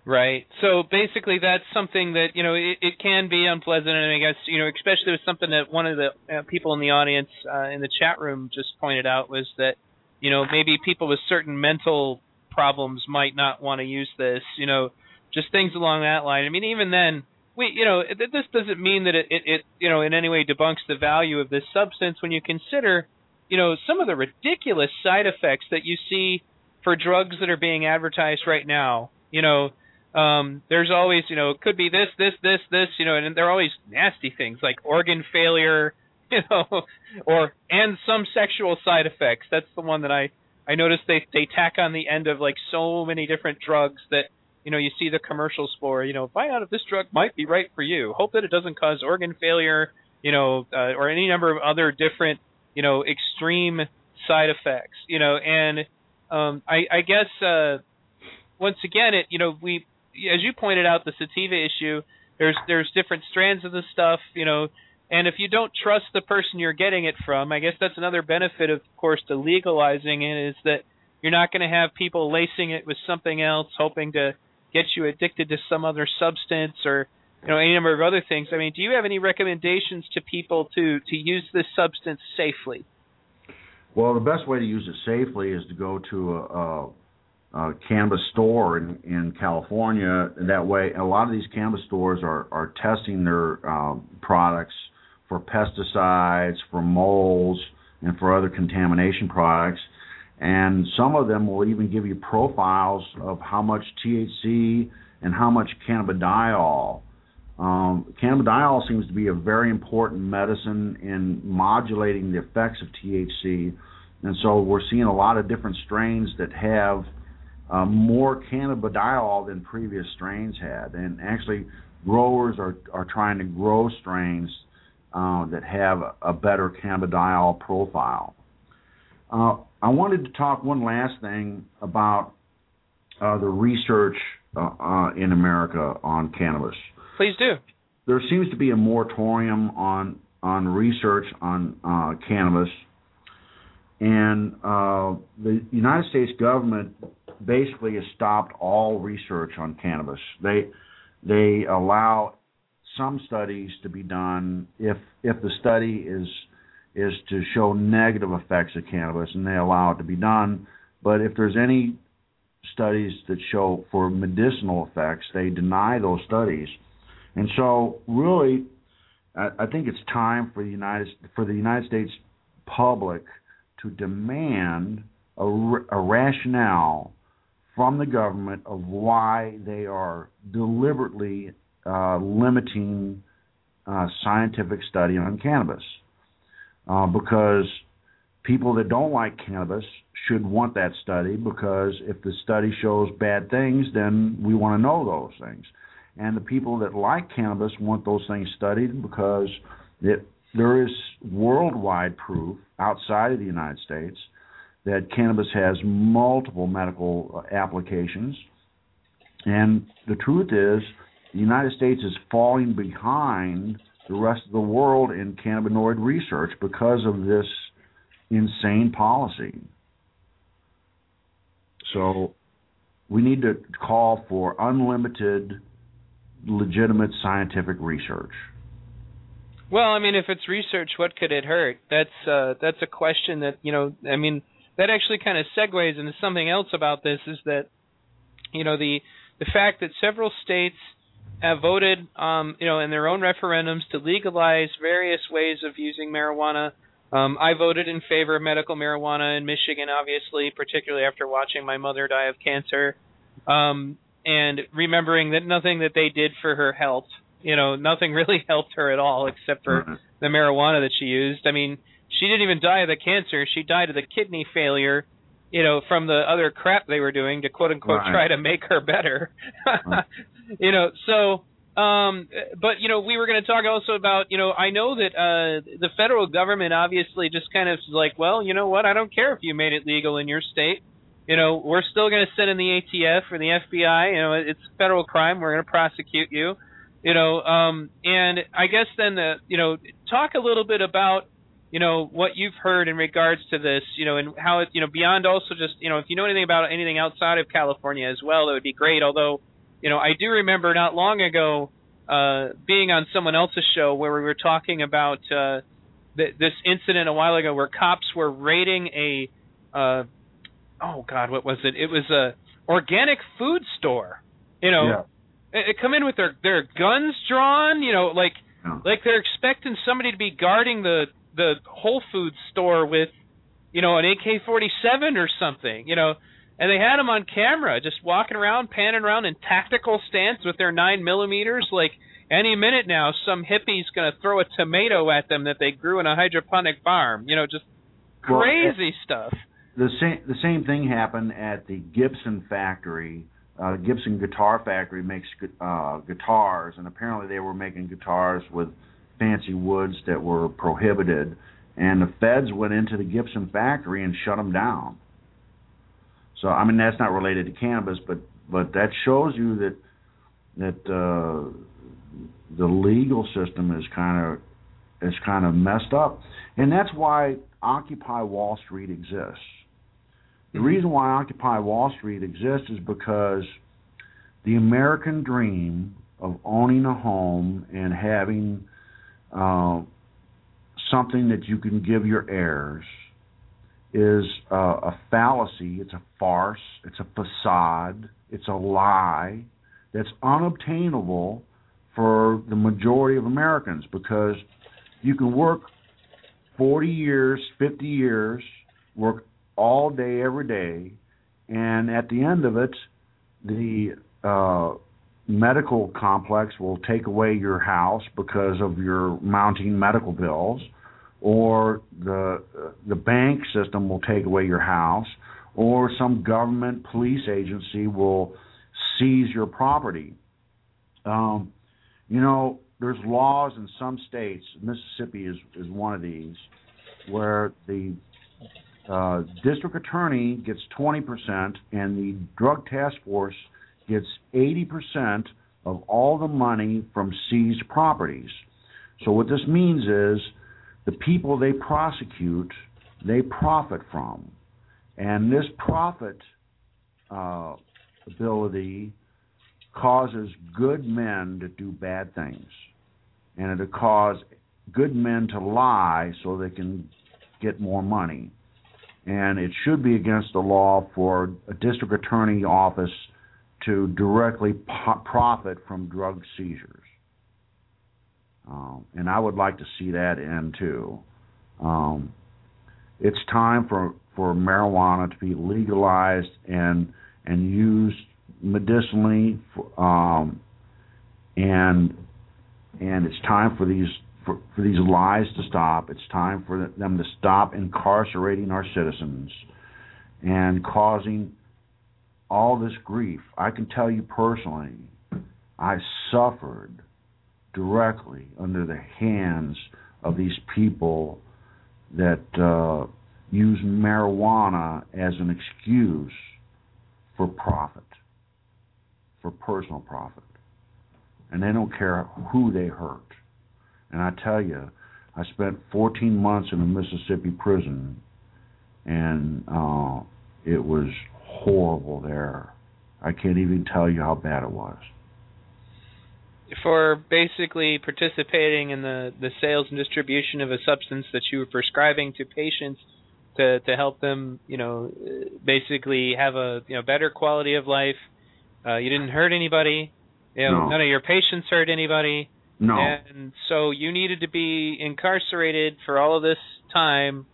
[SPEAKER 3] Right. So basically, that's something that you know it, it can be unpleasant, and I guess you know, especially with something that one of the uh, people in the audience uh, in the chat room just pointed out was that you know maybe people with certain mental problems might not want to use this. You know, just things along that line. I mean, even then, we you know this doesn't mean that it, it, it you know in any way debunks the value of this substance when you consider you know some of the ridiculous side effects that you see for drugs that are being advertised right now you know um there's always you know it could be this this this this you know and they're always nasty things like organ failure you know or and some sexual side effects that's the one that i i noticed they they tack on the end of like so many different drugs that you know, you see the commercials for, you know, find out if this drug might be right for you. Hope that it doesn't cause organ failure, you know, uh, or any number of other different, you know, extreme side effects, you know, and um, I, I guess uh, once again, it, you know, we, as you pointed out, the sativa issue. There's there's different strands of the stuff, you know, and if you don't trust the person you're getting it from, I guess that's another benefit, of course, to legalizing it is that you're not going to have people lacing it with something else, hoping to get you addicted to some other substance or you know any number of other things. I mean, do you have any recommendations to people to to use this substance safely?
[SPEAKER 4] Well, the best way to use it safely is to go to a, a cannabis store in, in California. That way, a lot of these cannabis stores are are testing their um, products for pesticides, for molds, and for other contamination products and some of them will even give you profiles of how much THC and how much cannabidiol. Um, cannabidiol seems to be a very important medicine in modulating the effects of THC, and so we're seeing a lot of different strains that have uh, more cannabidiol than previous strains had, and actually growers are are trying to grow strains uh, that have a better cannabidiol profile. Uh, I wanted to talk one last thing about uh, the research uh, uh, in America on cannabis.
[SPEAKER 3] Please do.
[SPEAKER 4] There seems to be a moratorium on on research on uh, cannabis, and uh, the United States government basically has stopped all research on cannabis. They they allow some studies to be done if if the study is is to show negative effects of cannabis, and they allow it to be done. But if there's any studies that show for medicinal effects, they deny those studies. And so, really, I, think it's time for the United for the United States public to demand a, a rationale from the government of why they are deliberately uh, limiting uh, scientific study on cannabis. Uh, because people that don't like cannabis should want that study because if the study shows bad things, then we want to know those things. And the people that like cannabis want those things studied because it, there is worldwide proof outside of the United States that cannabis has multiple medical uh, applications. And the truth is, the United States is falling behind the rest of the world in cannabinoid research because of this insane policy. So we need to call for unlimited, legitimate scientific research.
[SPEAKER 3] Well, I mean, if it's research, what could it hurt? That's uh, that's a question that you know. I mean, that actually kind of segues into something else about this is that you know the the fact that several states have voted um you know in their own referendums to legalize various ways of using marijuana. Um I voted in favor of medical marijuana in Michigan obviously particularly after watching my mother die of cancer. Um and remembering that nothing that they did for her helped. You know nothing really helped her at all except for mm-hmm. the marijuana that she used. I mean she didn't even die of the cancer. She died of the kidney failure, you know, from the other crap they were doing to quote unquote right. try to make her better. you know, so um but you know we were going to talk also about you know i know that uh the federal government obviously just kind of like well you know what i don't care if you made it legal in your state you know we're still going to send in the atf or the fbi you know it's federal crime we're going to prosecute you you know um and i guess then the you know talk a little bit about you know what you've heard in regards to this, you know, and how it, you know, beyond also just, you know, if you know anything about anything outside of California as well, that would be great. Although, you know, I do remember not long ago uh, being on someone else's show where we were talking about uh, th- this incident a while ago where cops were raiding a, uh, oh God, what was it? It was a organic food store. You know, yeah. they, come in with their their guns drawn. You know, like. Like they're expecting somebody to be guarding the the Whole Foods store with, you know, an AK-47 or something, you know, and they had them on camera, just walking around, panning around in tactical stance with their nine millimeters. Like any minute now, some hippie's going to throw a tomato at them that they grew in a hydroponic farm. You know, just crazy well, stuff.
[SPEAKER 4] The same the same thing happened at the Gibson factory. Uh, Gibson Guitar Factory makes uh, guitars, and apparently they were making guitars with fancy woods that were prohibited, and the feds went into the Gibson factory and shut them down. So I mean that's not related to cannabis, but but that shows you that that uh, the legal system is kind of is kind of messed up, and that's why Occupy Wall Street exists. The mm-hmm. reason why Occupy Wall Street exists is because the American dream of owning a home and having uh, something that you can give your heirs is a fallacy, it's a farce, it's a facade, it's a lie that's unobtainable for the majority of Americans because you can work 40 years, 50 years, work all day, every day, and at the end of it, the uh, medical complex will take away your house because of your mounting medical bills, or the the bank system will take away your house, or some government police agency will seize your property. Um, you know, there's laws in some states. Mississippi is is one of these, where the uh, district attorney gets 20% and the drug task force gets 80% of all the money from seized properties. So what this means is the people they prosecute, they profit from. And this profit uh, ability causes good men to do bad things. And it'll cause good men to lie so they can get more money. And it should be against the law for a district attorney office to directly po- profit from drug seizures. Um, and I would like to see that end too. Um, it's time for, for marijuana to be legalized and and used medicinally, for, um, and and it's time for these for, for these lies to stop. It's time for them to stop incarcerating our citizens and causing all this grief. I can tell you personally, I suffered directly under the hands of these people that uh, use marijuana as an excuse for profit, for personal profit. And they don't care who they hurt. And I tell you, I spent 14 months in a Mississippi prison, and uh, it was horrible there. I can't even tell you how bad it was.
[SPEAKER 3] For basically participating in the, the sales and distribution of a substance that you were prescribing to patients to to help them, you know, basically have a you know better quality of life. Uh, you didn't hurt anybody. You know,
[SPEAKER 4] No.
[SPEAKER 3] none of your patients hurt anybody.
[SPEAKER 4] No.
[SPEAKER 3] And so you needed to be incarcerated for all of this time,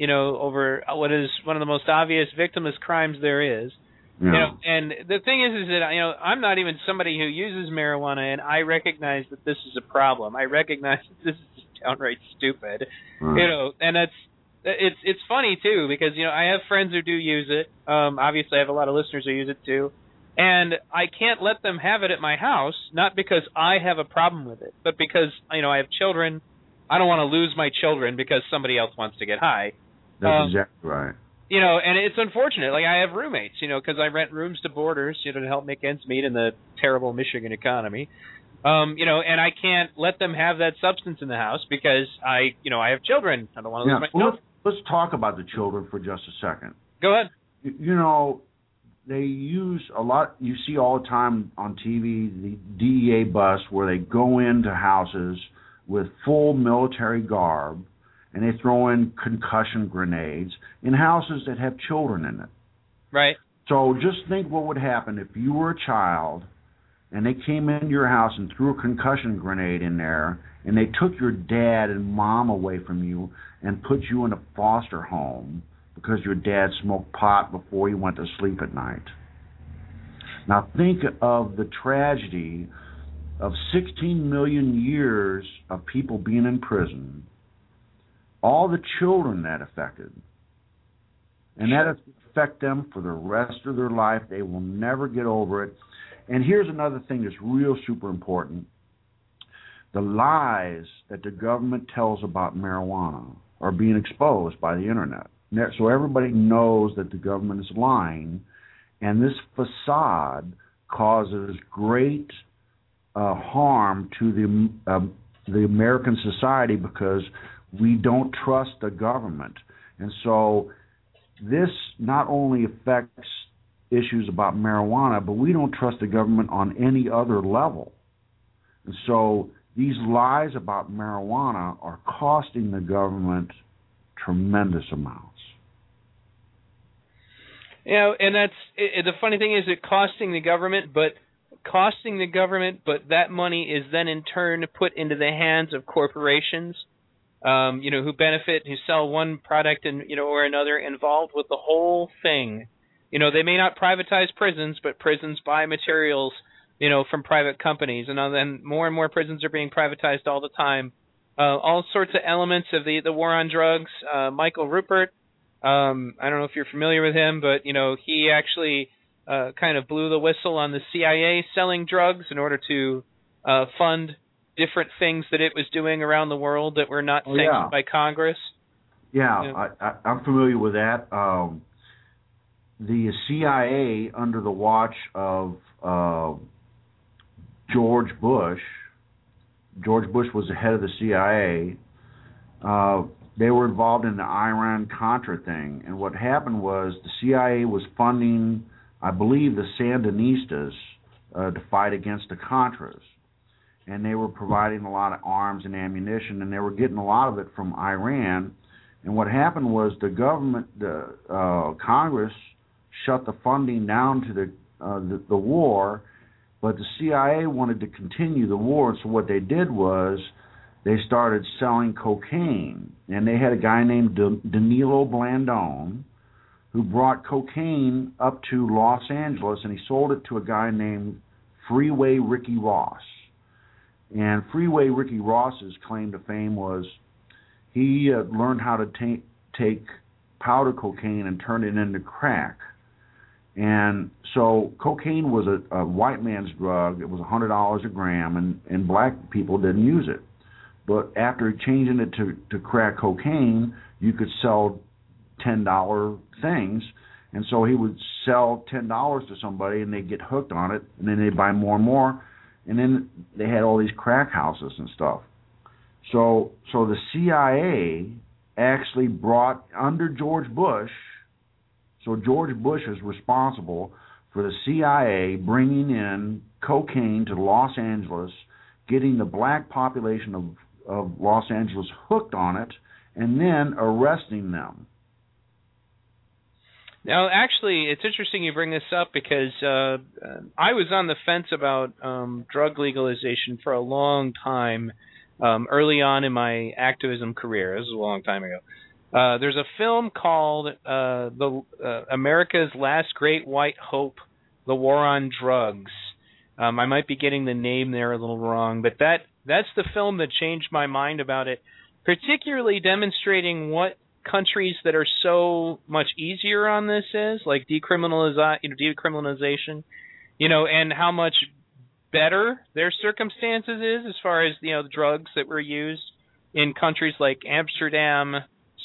[SPEAKER 3] you know, over what is one of the most obvious victimless crimes there is.
[SPEAKER 4] Yeah.
[SPEAKER 3] You know, and the thing is, is that you know, I'm not even somebody who uses marijuana, and I recognize that this is a problem. I recognize that this is downright stupid.
[SPEAKER 4] Right.
[SPEAKER 3] You know, and that's it's it's funny too because you know I have friends who do use it. Um, obviously, I have a lot of listeners who use it too, and I can't let them have it at my house, not because I have a problem with it, but because you know I have children. I don't want to lose my children because somebody else wants to get high.
[SPEAKER 4] That's
[SPEAKER 3] um,
[SPEAKER 4] exactly right.
[SPEAKER 3] You know, and it's unfortunate. Like I have roommates, you know, because I rent rooms to boarders, you know, to help make ends meet in the terrible Michigan economy. Um, you know, and I can't let them have that substance in the house because I, you know, I have children. I don't want to
[SPEAKER 4] Yeah.
[SPEAKER 3] lose my.
[SPEAKER 4] Well,
[SPEAKER 3] No,
[SPEAKER 4] let's, let's talk about the children for just a second.
[SPEAKER 3] go ahead.
[SPEAKER 4] You, you know, they use a lot. You see all the time on TV the DEA bus where they go into houses with full military garb and they throw in concussion grenades in houses that have children in it.
[SPEAKER 3] Right.
[SPEAKER 4] So just think what would happen if you were a child and they came into your house and threw a concussion grenade in there and they took your dad and mom away from you and put you in a foster home because your dad smoked pot before he went to sleep at night. Now think of the tragedy of 16 million years of people being in prison, all the children that affected, and that affect them for the rest of their life. They will never get over it. And here's another thing that's real super important. The lies that the government tells about marijuana are being exposed by the internet. So everybody knows that the government is lying, and this facade causes great uh, harm to the um the American society because we don't trust the government, and so this not only affects issues about marijuana, but we don't trust the government on any other level. And so these lies about marijuana are costing the government tremendous amounts.
[SPEAKER 3] You know, and that's i the funny thing is it costing the government, but costing the government, but that money is then in turn put into the hands of corporations, um, you know, who benefit, who sell one product and you know or another, involved with the whole thing. You know, they may not privatize prisons, but prisons buy materials, you know, from private companies, and then more and more prisons are being privatized all the time. Uh, all sorts of elements of the the war on drugs. Uh, Michael Ruppert, um, I don't know if you're familiar with him, but you know he actually uh, kind of blew the whistle on the CIA selling drugs in order to uh, fund different things that it was doing around the world that were not
[SPEAKER 4] Oh,
[SPEAKER 3] sanctioned
[SPEAKER 4] yeah.
[SPEAKER 3] by Congress.
[SPEAKER 4] Yeah. I, I, I'm familiar with that. Um, the CIA, under the watch of uh, George Bush, George Bush was the head of the CIA. Uh, they were involved in the Iran Contra thing, and what happened was the CIA was funding, I believe, the Sandinistas uh, to fight against the Contras, and they were providing a lot of arms and ammunition, and they were getting a lot of it from Iran. And what happened was the government, the uh, Congress, shut the funding down to the, uh, the the war, but the CIA wanted to continue the war. So what they did was they started selling cocaine, and they had a guy named Danilo Blandón who brought cocaine up to Los Angeles, and he sold it to a guy named Freeway Ricky Ross. And Freeway Ricky Ross's claim to fame was he uh, learned how to take take powder cocaine and turn it into crack. And so cocaine was a, a white man's drug. It was a hundred dollars a gram, and and black people didn't use it. But after changing it to to crack cocaine, you could sell ten dollar things, and so he would sell ten dollars to somebody, and they'd get hooked on it, and then they'd buy more and more, and then they had all these crack houses and stuff. So so the CIA actually brought under George Bush. So George Bush is responsible for the CIA bringing in cocaine to Los Angeles, getting the black population of of Los Angeles hooked on it, and then arresting them.
[SPEAKER 3] Now, actually, it's interesting you bring this up because uh, I was on the fence about um, drug legalization for a long time, um, early on in my activism career. This was a long time ago. Uh, there's a film called uh, "The uh, America's Last Great White Hope: The War on Drugs." Um, I might be getting the name there a little wrong, but that that's the film that changed my mind about it, particularly demonstrating what countries that are so much easier on this is, like decriminalize, you know, decriminalization, you know, and how much better their circumstances is as far as you know the drugs that were used in countries like Amsterdam,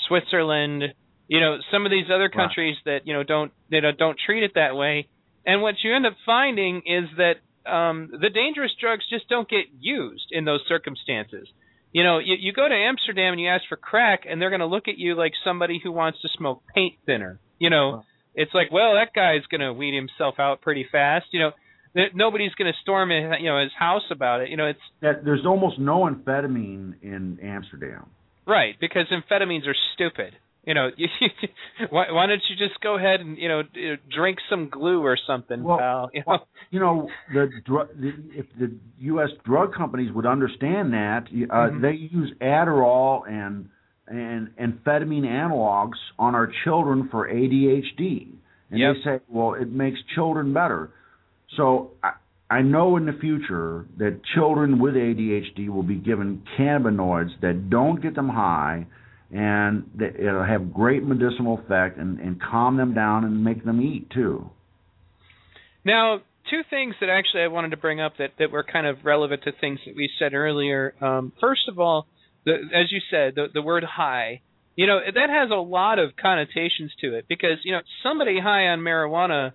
[SPEAKER 3] Switzerland, you know, some of these other countries right. that you know don't they don't treat it that way. And what you end up finding is that um, the dangerous drugs just don't get used in those circumstances you know, you, you go to Amsterdam and you ask for crack, and they're going to look at you like somebody who wants to smoke paint thinner. You know, it's like, well, that guy's going to weed himself out pretty fast. You know, that nobody's going to storm his, you know his house about it. You know, it's
[SPEAKER 4] that there's almost no amphetamine in Amsterdam.
[SPEAKER 3] Right, because amphetamines are stupid. You know, why, why don't you just go ahead and you know drink some glue or something,
[SPEAKER 4] well,
[SPEAKER 3] pal? You know,
[SPEAKER 4] well, you know the, dr- the if the U.S. drug companies would understand that, uh, mm-hmm. they use Adderall and and amphetamine analogs on our children for ADHD, and
[SPEAKER 3] yep.
[SPEAKER 4] they say, well, it makes children better. So I, I know in the future that children with ADHD will be given cannabinoids that don't get them high and it'll have great medicinal effect and, and calm them down and make them eat too.
[SPEAKER 3] Now, two things that actually I wanted to bring up that, that were kind of relevant to things that we said earlier. Um, first of all, the, as you said, the, the word high, you know, that has a lot of connotations to it because, you know, somebody high on marijuana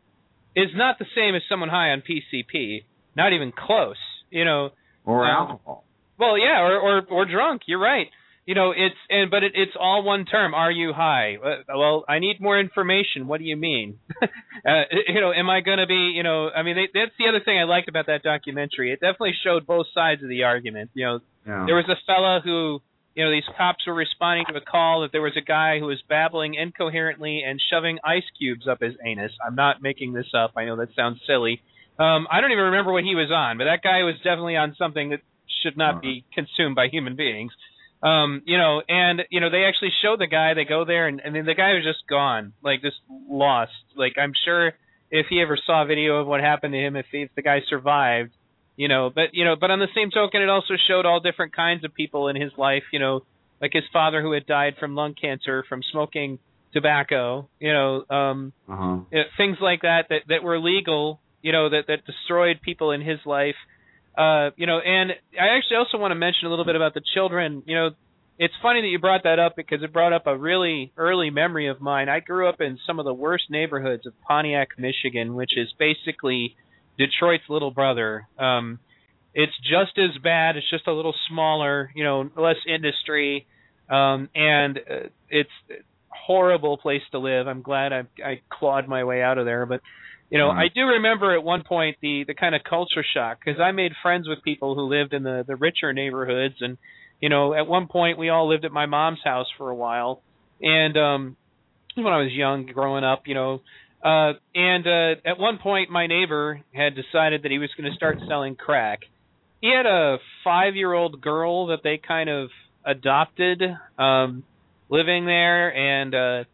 [SPEAKER 3] is not the same as someone high on PCP, not even close, you know.
[SPEAKER 4] Or um, alcohol.
[SPEAKER 3] Well, yeah, or, or or drunk. You're right you know it's and but it, it's all one term. Are you high? Uh, well i need more information. What do you mean? Uh, you know am i going to be you know i mean they, that's the other thing i liked about that documentary. It definitely showed both sides of the argument. You know
[SPEAKER 4] yeah.
[SPEAKER 3] there was a fella who you know these cops were responding to a call that there was a guy who was babbling incoherently and shoving ice cubes up his anus. I'm not making this up. I know that sounds silly. Um i don't even remember what he was on but that guy was definitely on something that should not uh-huh. be consumed by human beings um, you know, and you know, they actually show the guy. They go there, and, and then the guy was just gone, like just lost. Like I'm sure if he ever saw a video of what happened to him, if, if the guy survived, you know. But you know, but on the same token, it also showed all different kinds of people in his life. You know, like his father who had died from lung cancer from smoking tobacco. You know, um,
[SPEAKER 4] uh-huh.
[SPEAKER 3] things like that that that were legal. You know, that that destroyed people in his life uh, you know, and I actually also want to mention a little bit about the children. You know, it's funny that you brought that up because it brought up a really early memory of mine. I grew up in some of the worst neighborhoods of Pontiac, Michigan, which is basically Detroit's little brother. Um, it's just as bad. It's just a little smaller, you know, less industry, um, and uh, it's a horrible place to live. I'm glad I, I clawed my way out of there, but You know,
[SPEAKER 4] Right.
[SPEAKER 3] I do remember at one point the the kind of culture shock because I made friends with people who lived in the the richer neighborhoods, and you know, at one point we all lived at my mom's house for a while, and um, when I was young, growing up, you know, uh, and uh, at one point my neighbor had decided that he was going to start selling crack. He had a five year old girl that they kind of adopted, um, living there, and uh,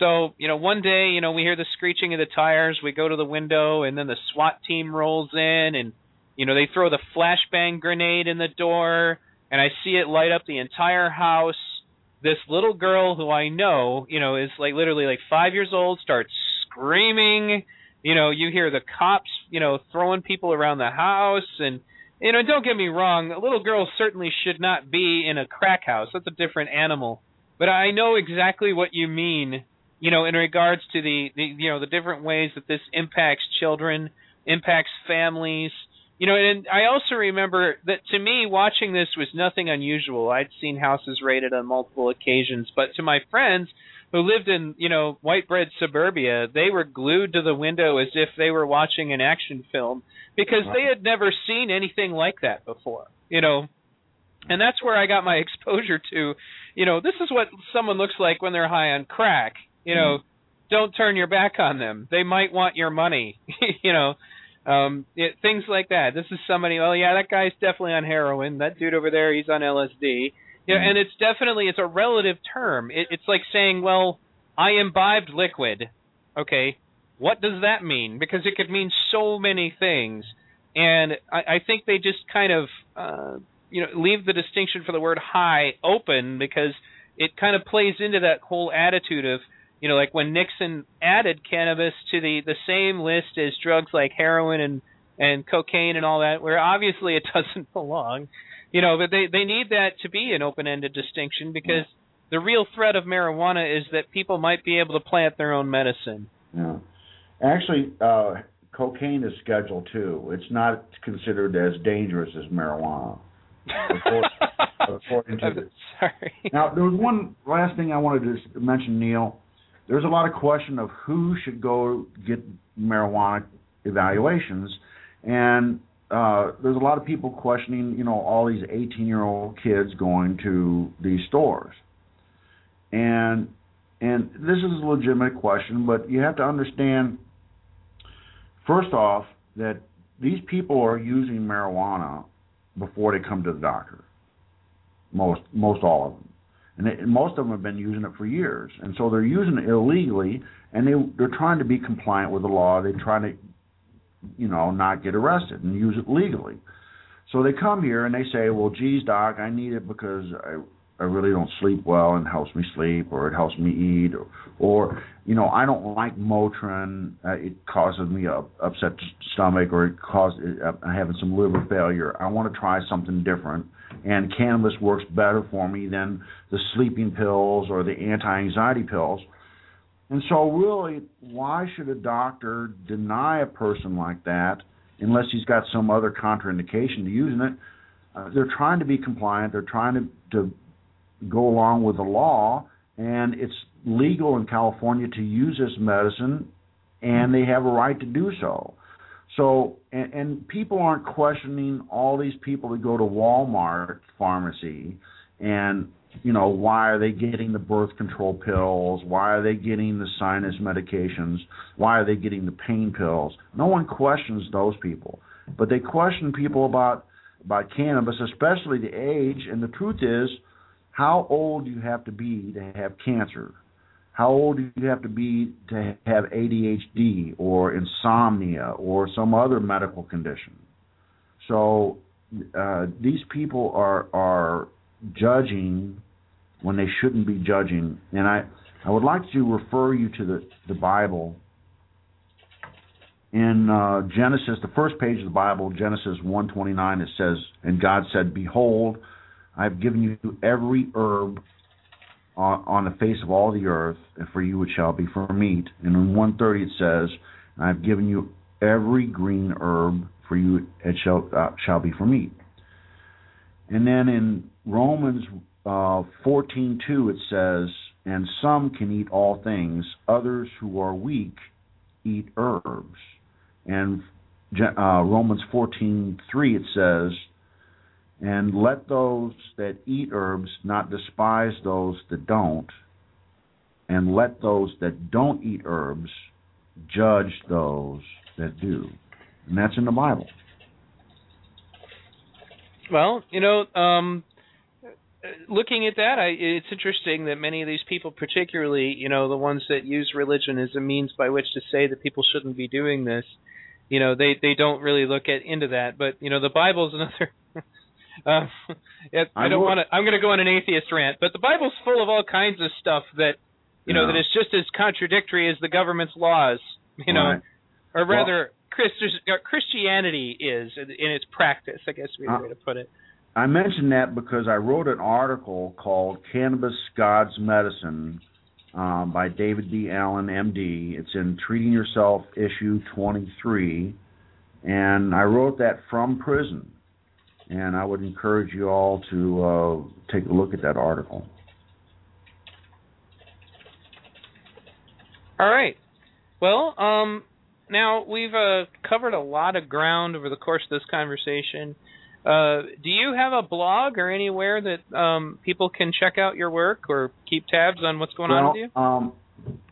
[SPEAKER 3] so, you know, one day, you know, we hear the screeching of the tires, we go to the window and then the SWAT team rolls in and you know, they throw the flashbang grenade in the door and I see it light up the entire house. This little girl who I know, you know, is like literally like 5 years old starts screaming. You know, you hear the cops, you know, throwing people around the house and you know, don't get me wrong, a little girl certainly should not be in a crack house. That's a different animal. But I know exactly what you mean you know, in regards to the, the you know the different ways that this impacts children, impacts families. You know, and I also remember that to me watching this was nothing unusual. I'd seen houses raided on multiple occasions, but to my friends who lived in, you know, white bread suburbia, they were glued to the window as if they were watching an action film because they had never seen anything like that before. You know, and that's where I got my exposure to, you know, this is what someone looks like when they're high on crack you know don't turn your back on them. They might want your money you know. Um it, things like that. This is somebody oh yeah that guy's definitely on heroin. That dude over there he's on lsd you know and it's definitely it's a relative term. It, it's like saying well i imbibed liquid. Okay what does that mean? Because it could mean so many things. And i i think they just kind of uh you know leave the distinction for the word high open because it kind of plays into that whole attitude of you know, like when Nixon added cannabis to the the same list as drugs like heroin and and cocaine and all that, where obviously it doesn't belong. You know, but they they need that to be an open-ended distinction because the real threat of marijuana is that people might be able to plant their own medicine.
[SPEAKER 4] Yeah. Actually, uh, cocaine is Schedule Two. It's not considered as dangerous as marijuana. According, according to the,
[SPEAKER 3] Sorry.
[SPEAKER 4] now, there was one last thing I wanted to mention, Neil. There's a lot of question of who should go get marijuana evaluations, and uh, there's a lot of people questioning, you know, all these 18-year-old kids going to these stores, and and this is a legitimate question, but you have to understand, first off, that these people are using marijuana before they come to the doctor. Most most all of them and, they, and most of them have been using it for years, and so they're using it illegally, and they they're trying to be compliant with the law. They're trying to, you know, not get arrested and use it legally. So they come here and they say, "Well, geez, doc, I need it because I I really don't sleep well and it helps me sleep, or it helps me eat, or, or you know, I don't like Motrin. Uh, it causes me a upset stomach, or it causes uh, having some liver failure. I want to try something different." And cannabis works better for me than the sleeping pills or the anti-anxiety pills. And so really, why should a doctor deny a person like that unless he's got some other contraindication to using it? Uh, they're trying to be compliant. They're trying to, to go along with the law, and it's legal in California to use this medicine, and they have a right to do so. So, and, and people aren't questioning all these people that go to Walmart pharmacy and, you know, why are they getting the birth control pills? Why are they getting the sinus medications? Why are they getting the pain pills? No one questions those people. But they question people about about cannabis, especially the age, and the truth is how old you have to be to have cancer? How old do you have to be to have ADHD or insomnia or some other medical condition? So uh, these people are are judging when they shouldn't be judging, and I I would like to refer you to the the Bible. In uh, Genesis, the first page of the Bible, Genesis 1:29, it says, "And God said, Behold, I have given you every herb on, the face of all the earth, and for you it shall be for meat. And in 130 it says, I have given you every green herb, for you it shall uh, shall be for meat. And then in Romans uh, 14:2 it says, and some can eat all things, others who are weak eat herbs. And uh, Romans 14:3 it says, "And let those that eat herbs not despise those that don't, and let those that don't eat herbs judge those that do." And that's in the Bible.
[SPEAKER 3] Well, you know, um, looking at that, I, it's interesting that many of these people, particularly, you know, the ones that use religion as a means by which to say that people shouldn't be doing this, you know they they don't really look at into that but you know the bible's another uh, it, I don't want to. I'm going to go on an atheist rant, but the Bible's full of all kinds of stuff that you know that is just as contradictory as the government's laws. You know,
[SPEAKER 4] right.
[SPEAKER 3] or rather, well, Christianity is in its practice. I guess would be the way to put it.
[SPEAKER 4] I mentioned that because I wrote an article called "Cannabis God's Medicine" um, by David B. Allen, MD. It's in Treating Yourself, issue 23. And I wrote that from prison. And I would encourage you all to uh, take a look at that article.
[SPEAKER 3] All right. Well, um, now we've uh, covered a lot of ground over the course of this conversation. Uh, do you have a blog or anywhere that um, people can check out your work or keep tabs on what's going
[SPEAKER 4] well,
[SPEAKER 3] on with you?
[SPEAKER 4] Um,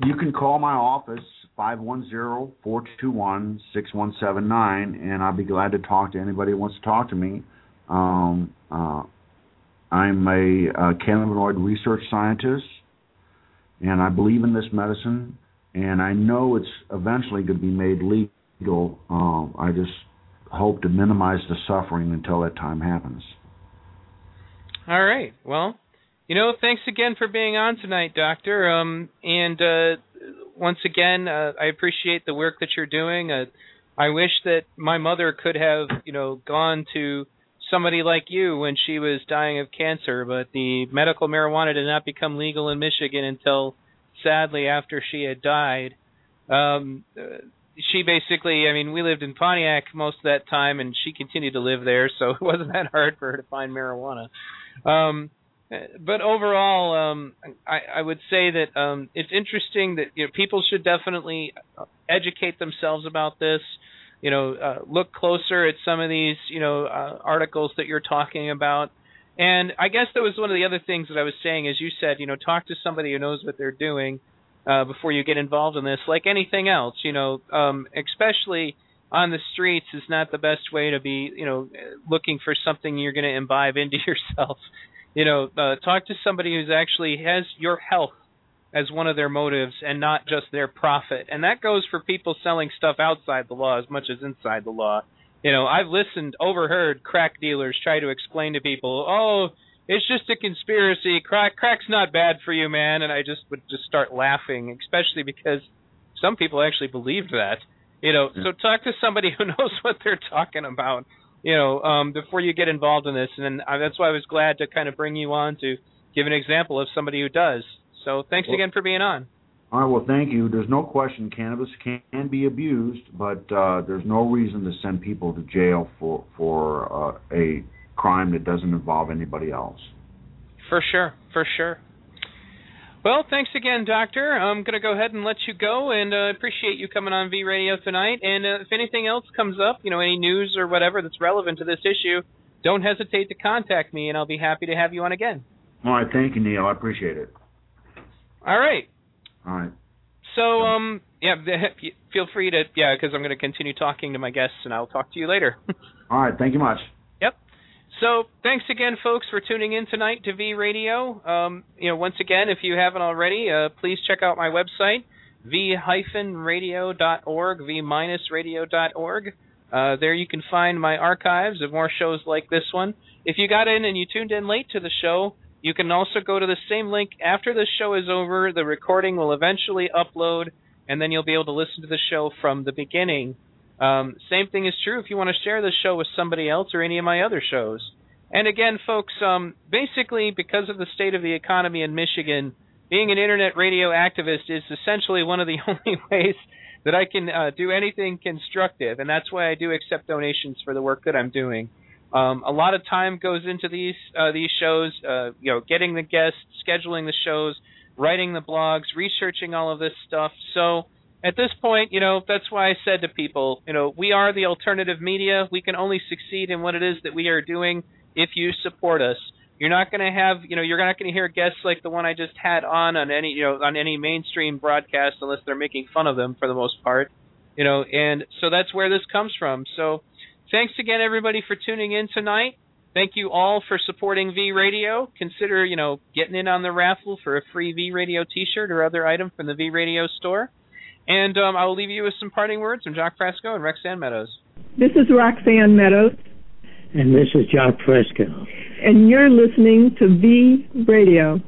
[SPEAKER 4] you can call my office five one zero four two one six one seven nine, and I'll be glad to talk to anybody who wants to talk to me. Um, uh, I'm a, a cannabinoid research scientist, and I believe in this medicine, and I know it's eventually going to be made legal. Um, I just hope to minimize the suffering until that time happens.
[SPEAKER 3] All right. Well, you know, thanks again for being on tonight, Doctor. Um, and uh, once again, uh, I appreciate the work that you're doing. Uh, I wish that my mother could have, you know, gone to somebody like you when she was dying of cancer, but the medical marijuana did not become legal in Michigan until sadly after she had died. Um, she basically, I mean, we lived in Pontiac most of that time, and she continued to live there, so it wasn't that hard for her to find marijuana. Um, but overall, um, I, I would say that um, it's interesting that you know people should definitely educate themselves about this. You know, uh, look closer at some of these you know uh, articles that you're talking about. And I guess that was one of the other things that I was saying, as you said, you know, talk to somebody who knows what they're doing uh, before you get involved in this. Like anything else, you know, um, especially on the streets is not the best way to be, you know, looking for something you're going to imbibe into yourself. You know, uh, talk to somebody who's actually has your health as one of their motives and not just their profit. And that goes for people selling stuff outside the law as much as inside the law. You know, I've listened, overheard crack dealers try to explain to people, "Oh, it's just a conspiracy. Crack crack's not bad for you, man. And I just would just start laughing, especially because some people actually believed that. You know, so talk to somebody who knows what they're talking about. You know, um, before you get involved in this, and then, uh, that's why I was glad to kind of bring you on to give an example of somebody who does. So thanks well, again for being on.
[SPEAKER 4] All right. Well, thank you. There's no question cannabis can, be abused, but uh, there's no reason to send people to jail for for uh, a crime that doesn't involve anybody else.
[SPEAKER 3] For sure, for sure. Well, thanks again, Doctor. I'm going to go ahead and let you go, and uh, appreciate you coming on V Radio tonight. And uh, if anything else comes up, you know, any news or whatever that's relevant to this issue, don't hesitate to contact me, and I'll be happy to have you on again.
[SPEAKER 4] All right, thank you, Neil. I appreciate it.
[SPEAKER 3] All right.
[SPEAKER 4] All right.
[SPEAKER 3] So, um, yeah, feel free to, yeah, because I'm going to continue talking to my guests, and I'll talk to you later.
[SPEAKER 4] All right. Thank you much. Yep.
[SPEAKER 3] So thanks again, folks, for tuning in tonight to V Radio. Um, you know, once again, if you haven't already, uh, please check out my website, v-radio.org, v-radio.org. Uh, there you can find my archives of more shows like this one. If you got in and you tuned in late to the show, you can also go to the same link after the show is over. The recording will eventually upload, and then you'll be able to listen to the show from the beginning. Um, same thing is true if you want to share the show with somebody else or any of my other shows. And again, folks, um, basically, because of the state of the economy in Michigan, being an internet radio activist is essentially one of the only ways that I can uh, do anything constructive, and that's why I do accept donations for the work that I'm doing. Um, a lot of time goes into these uh, these shows, uh, you know, getting the guests, scheduling the shows, writing the blogs, researching all of this stuff. So at this point, you know, that's why I said to people, you know, we are the alternative media. We can only succeed in what it is that we are doing if you support us. You're not going to have, you know, you're not going to hear guests like the one I just had on on any, you know, on any mainstream broadcast unless they're making fun of them for the most part, you know, and so that's where this comes from. So, thanks again everybody for tuning in tonight. Thank you all for supporting V Radio. Consider, you know, getting in on the raffle for a free V Radio T-shirt or other item from the V Radio store. And um, I will leave you with some parting words from Jacques Fresco and Roxanne Meadows.
[SPEAKER 5] This is Roxanne Meadows.
[SPEAKER 6] And this is Jacques Fresco.
[SPEAKER 5] And you're listening to V Radio.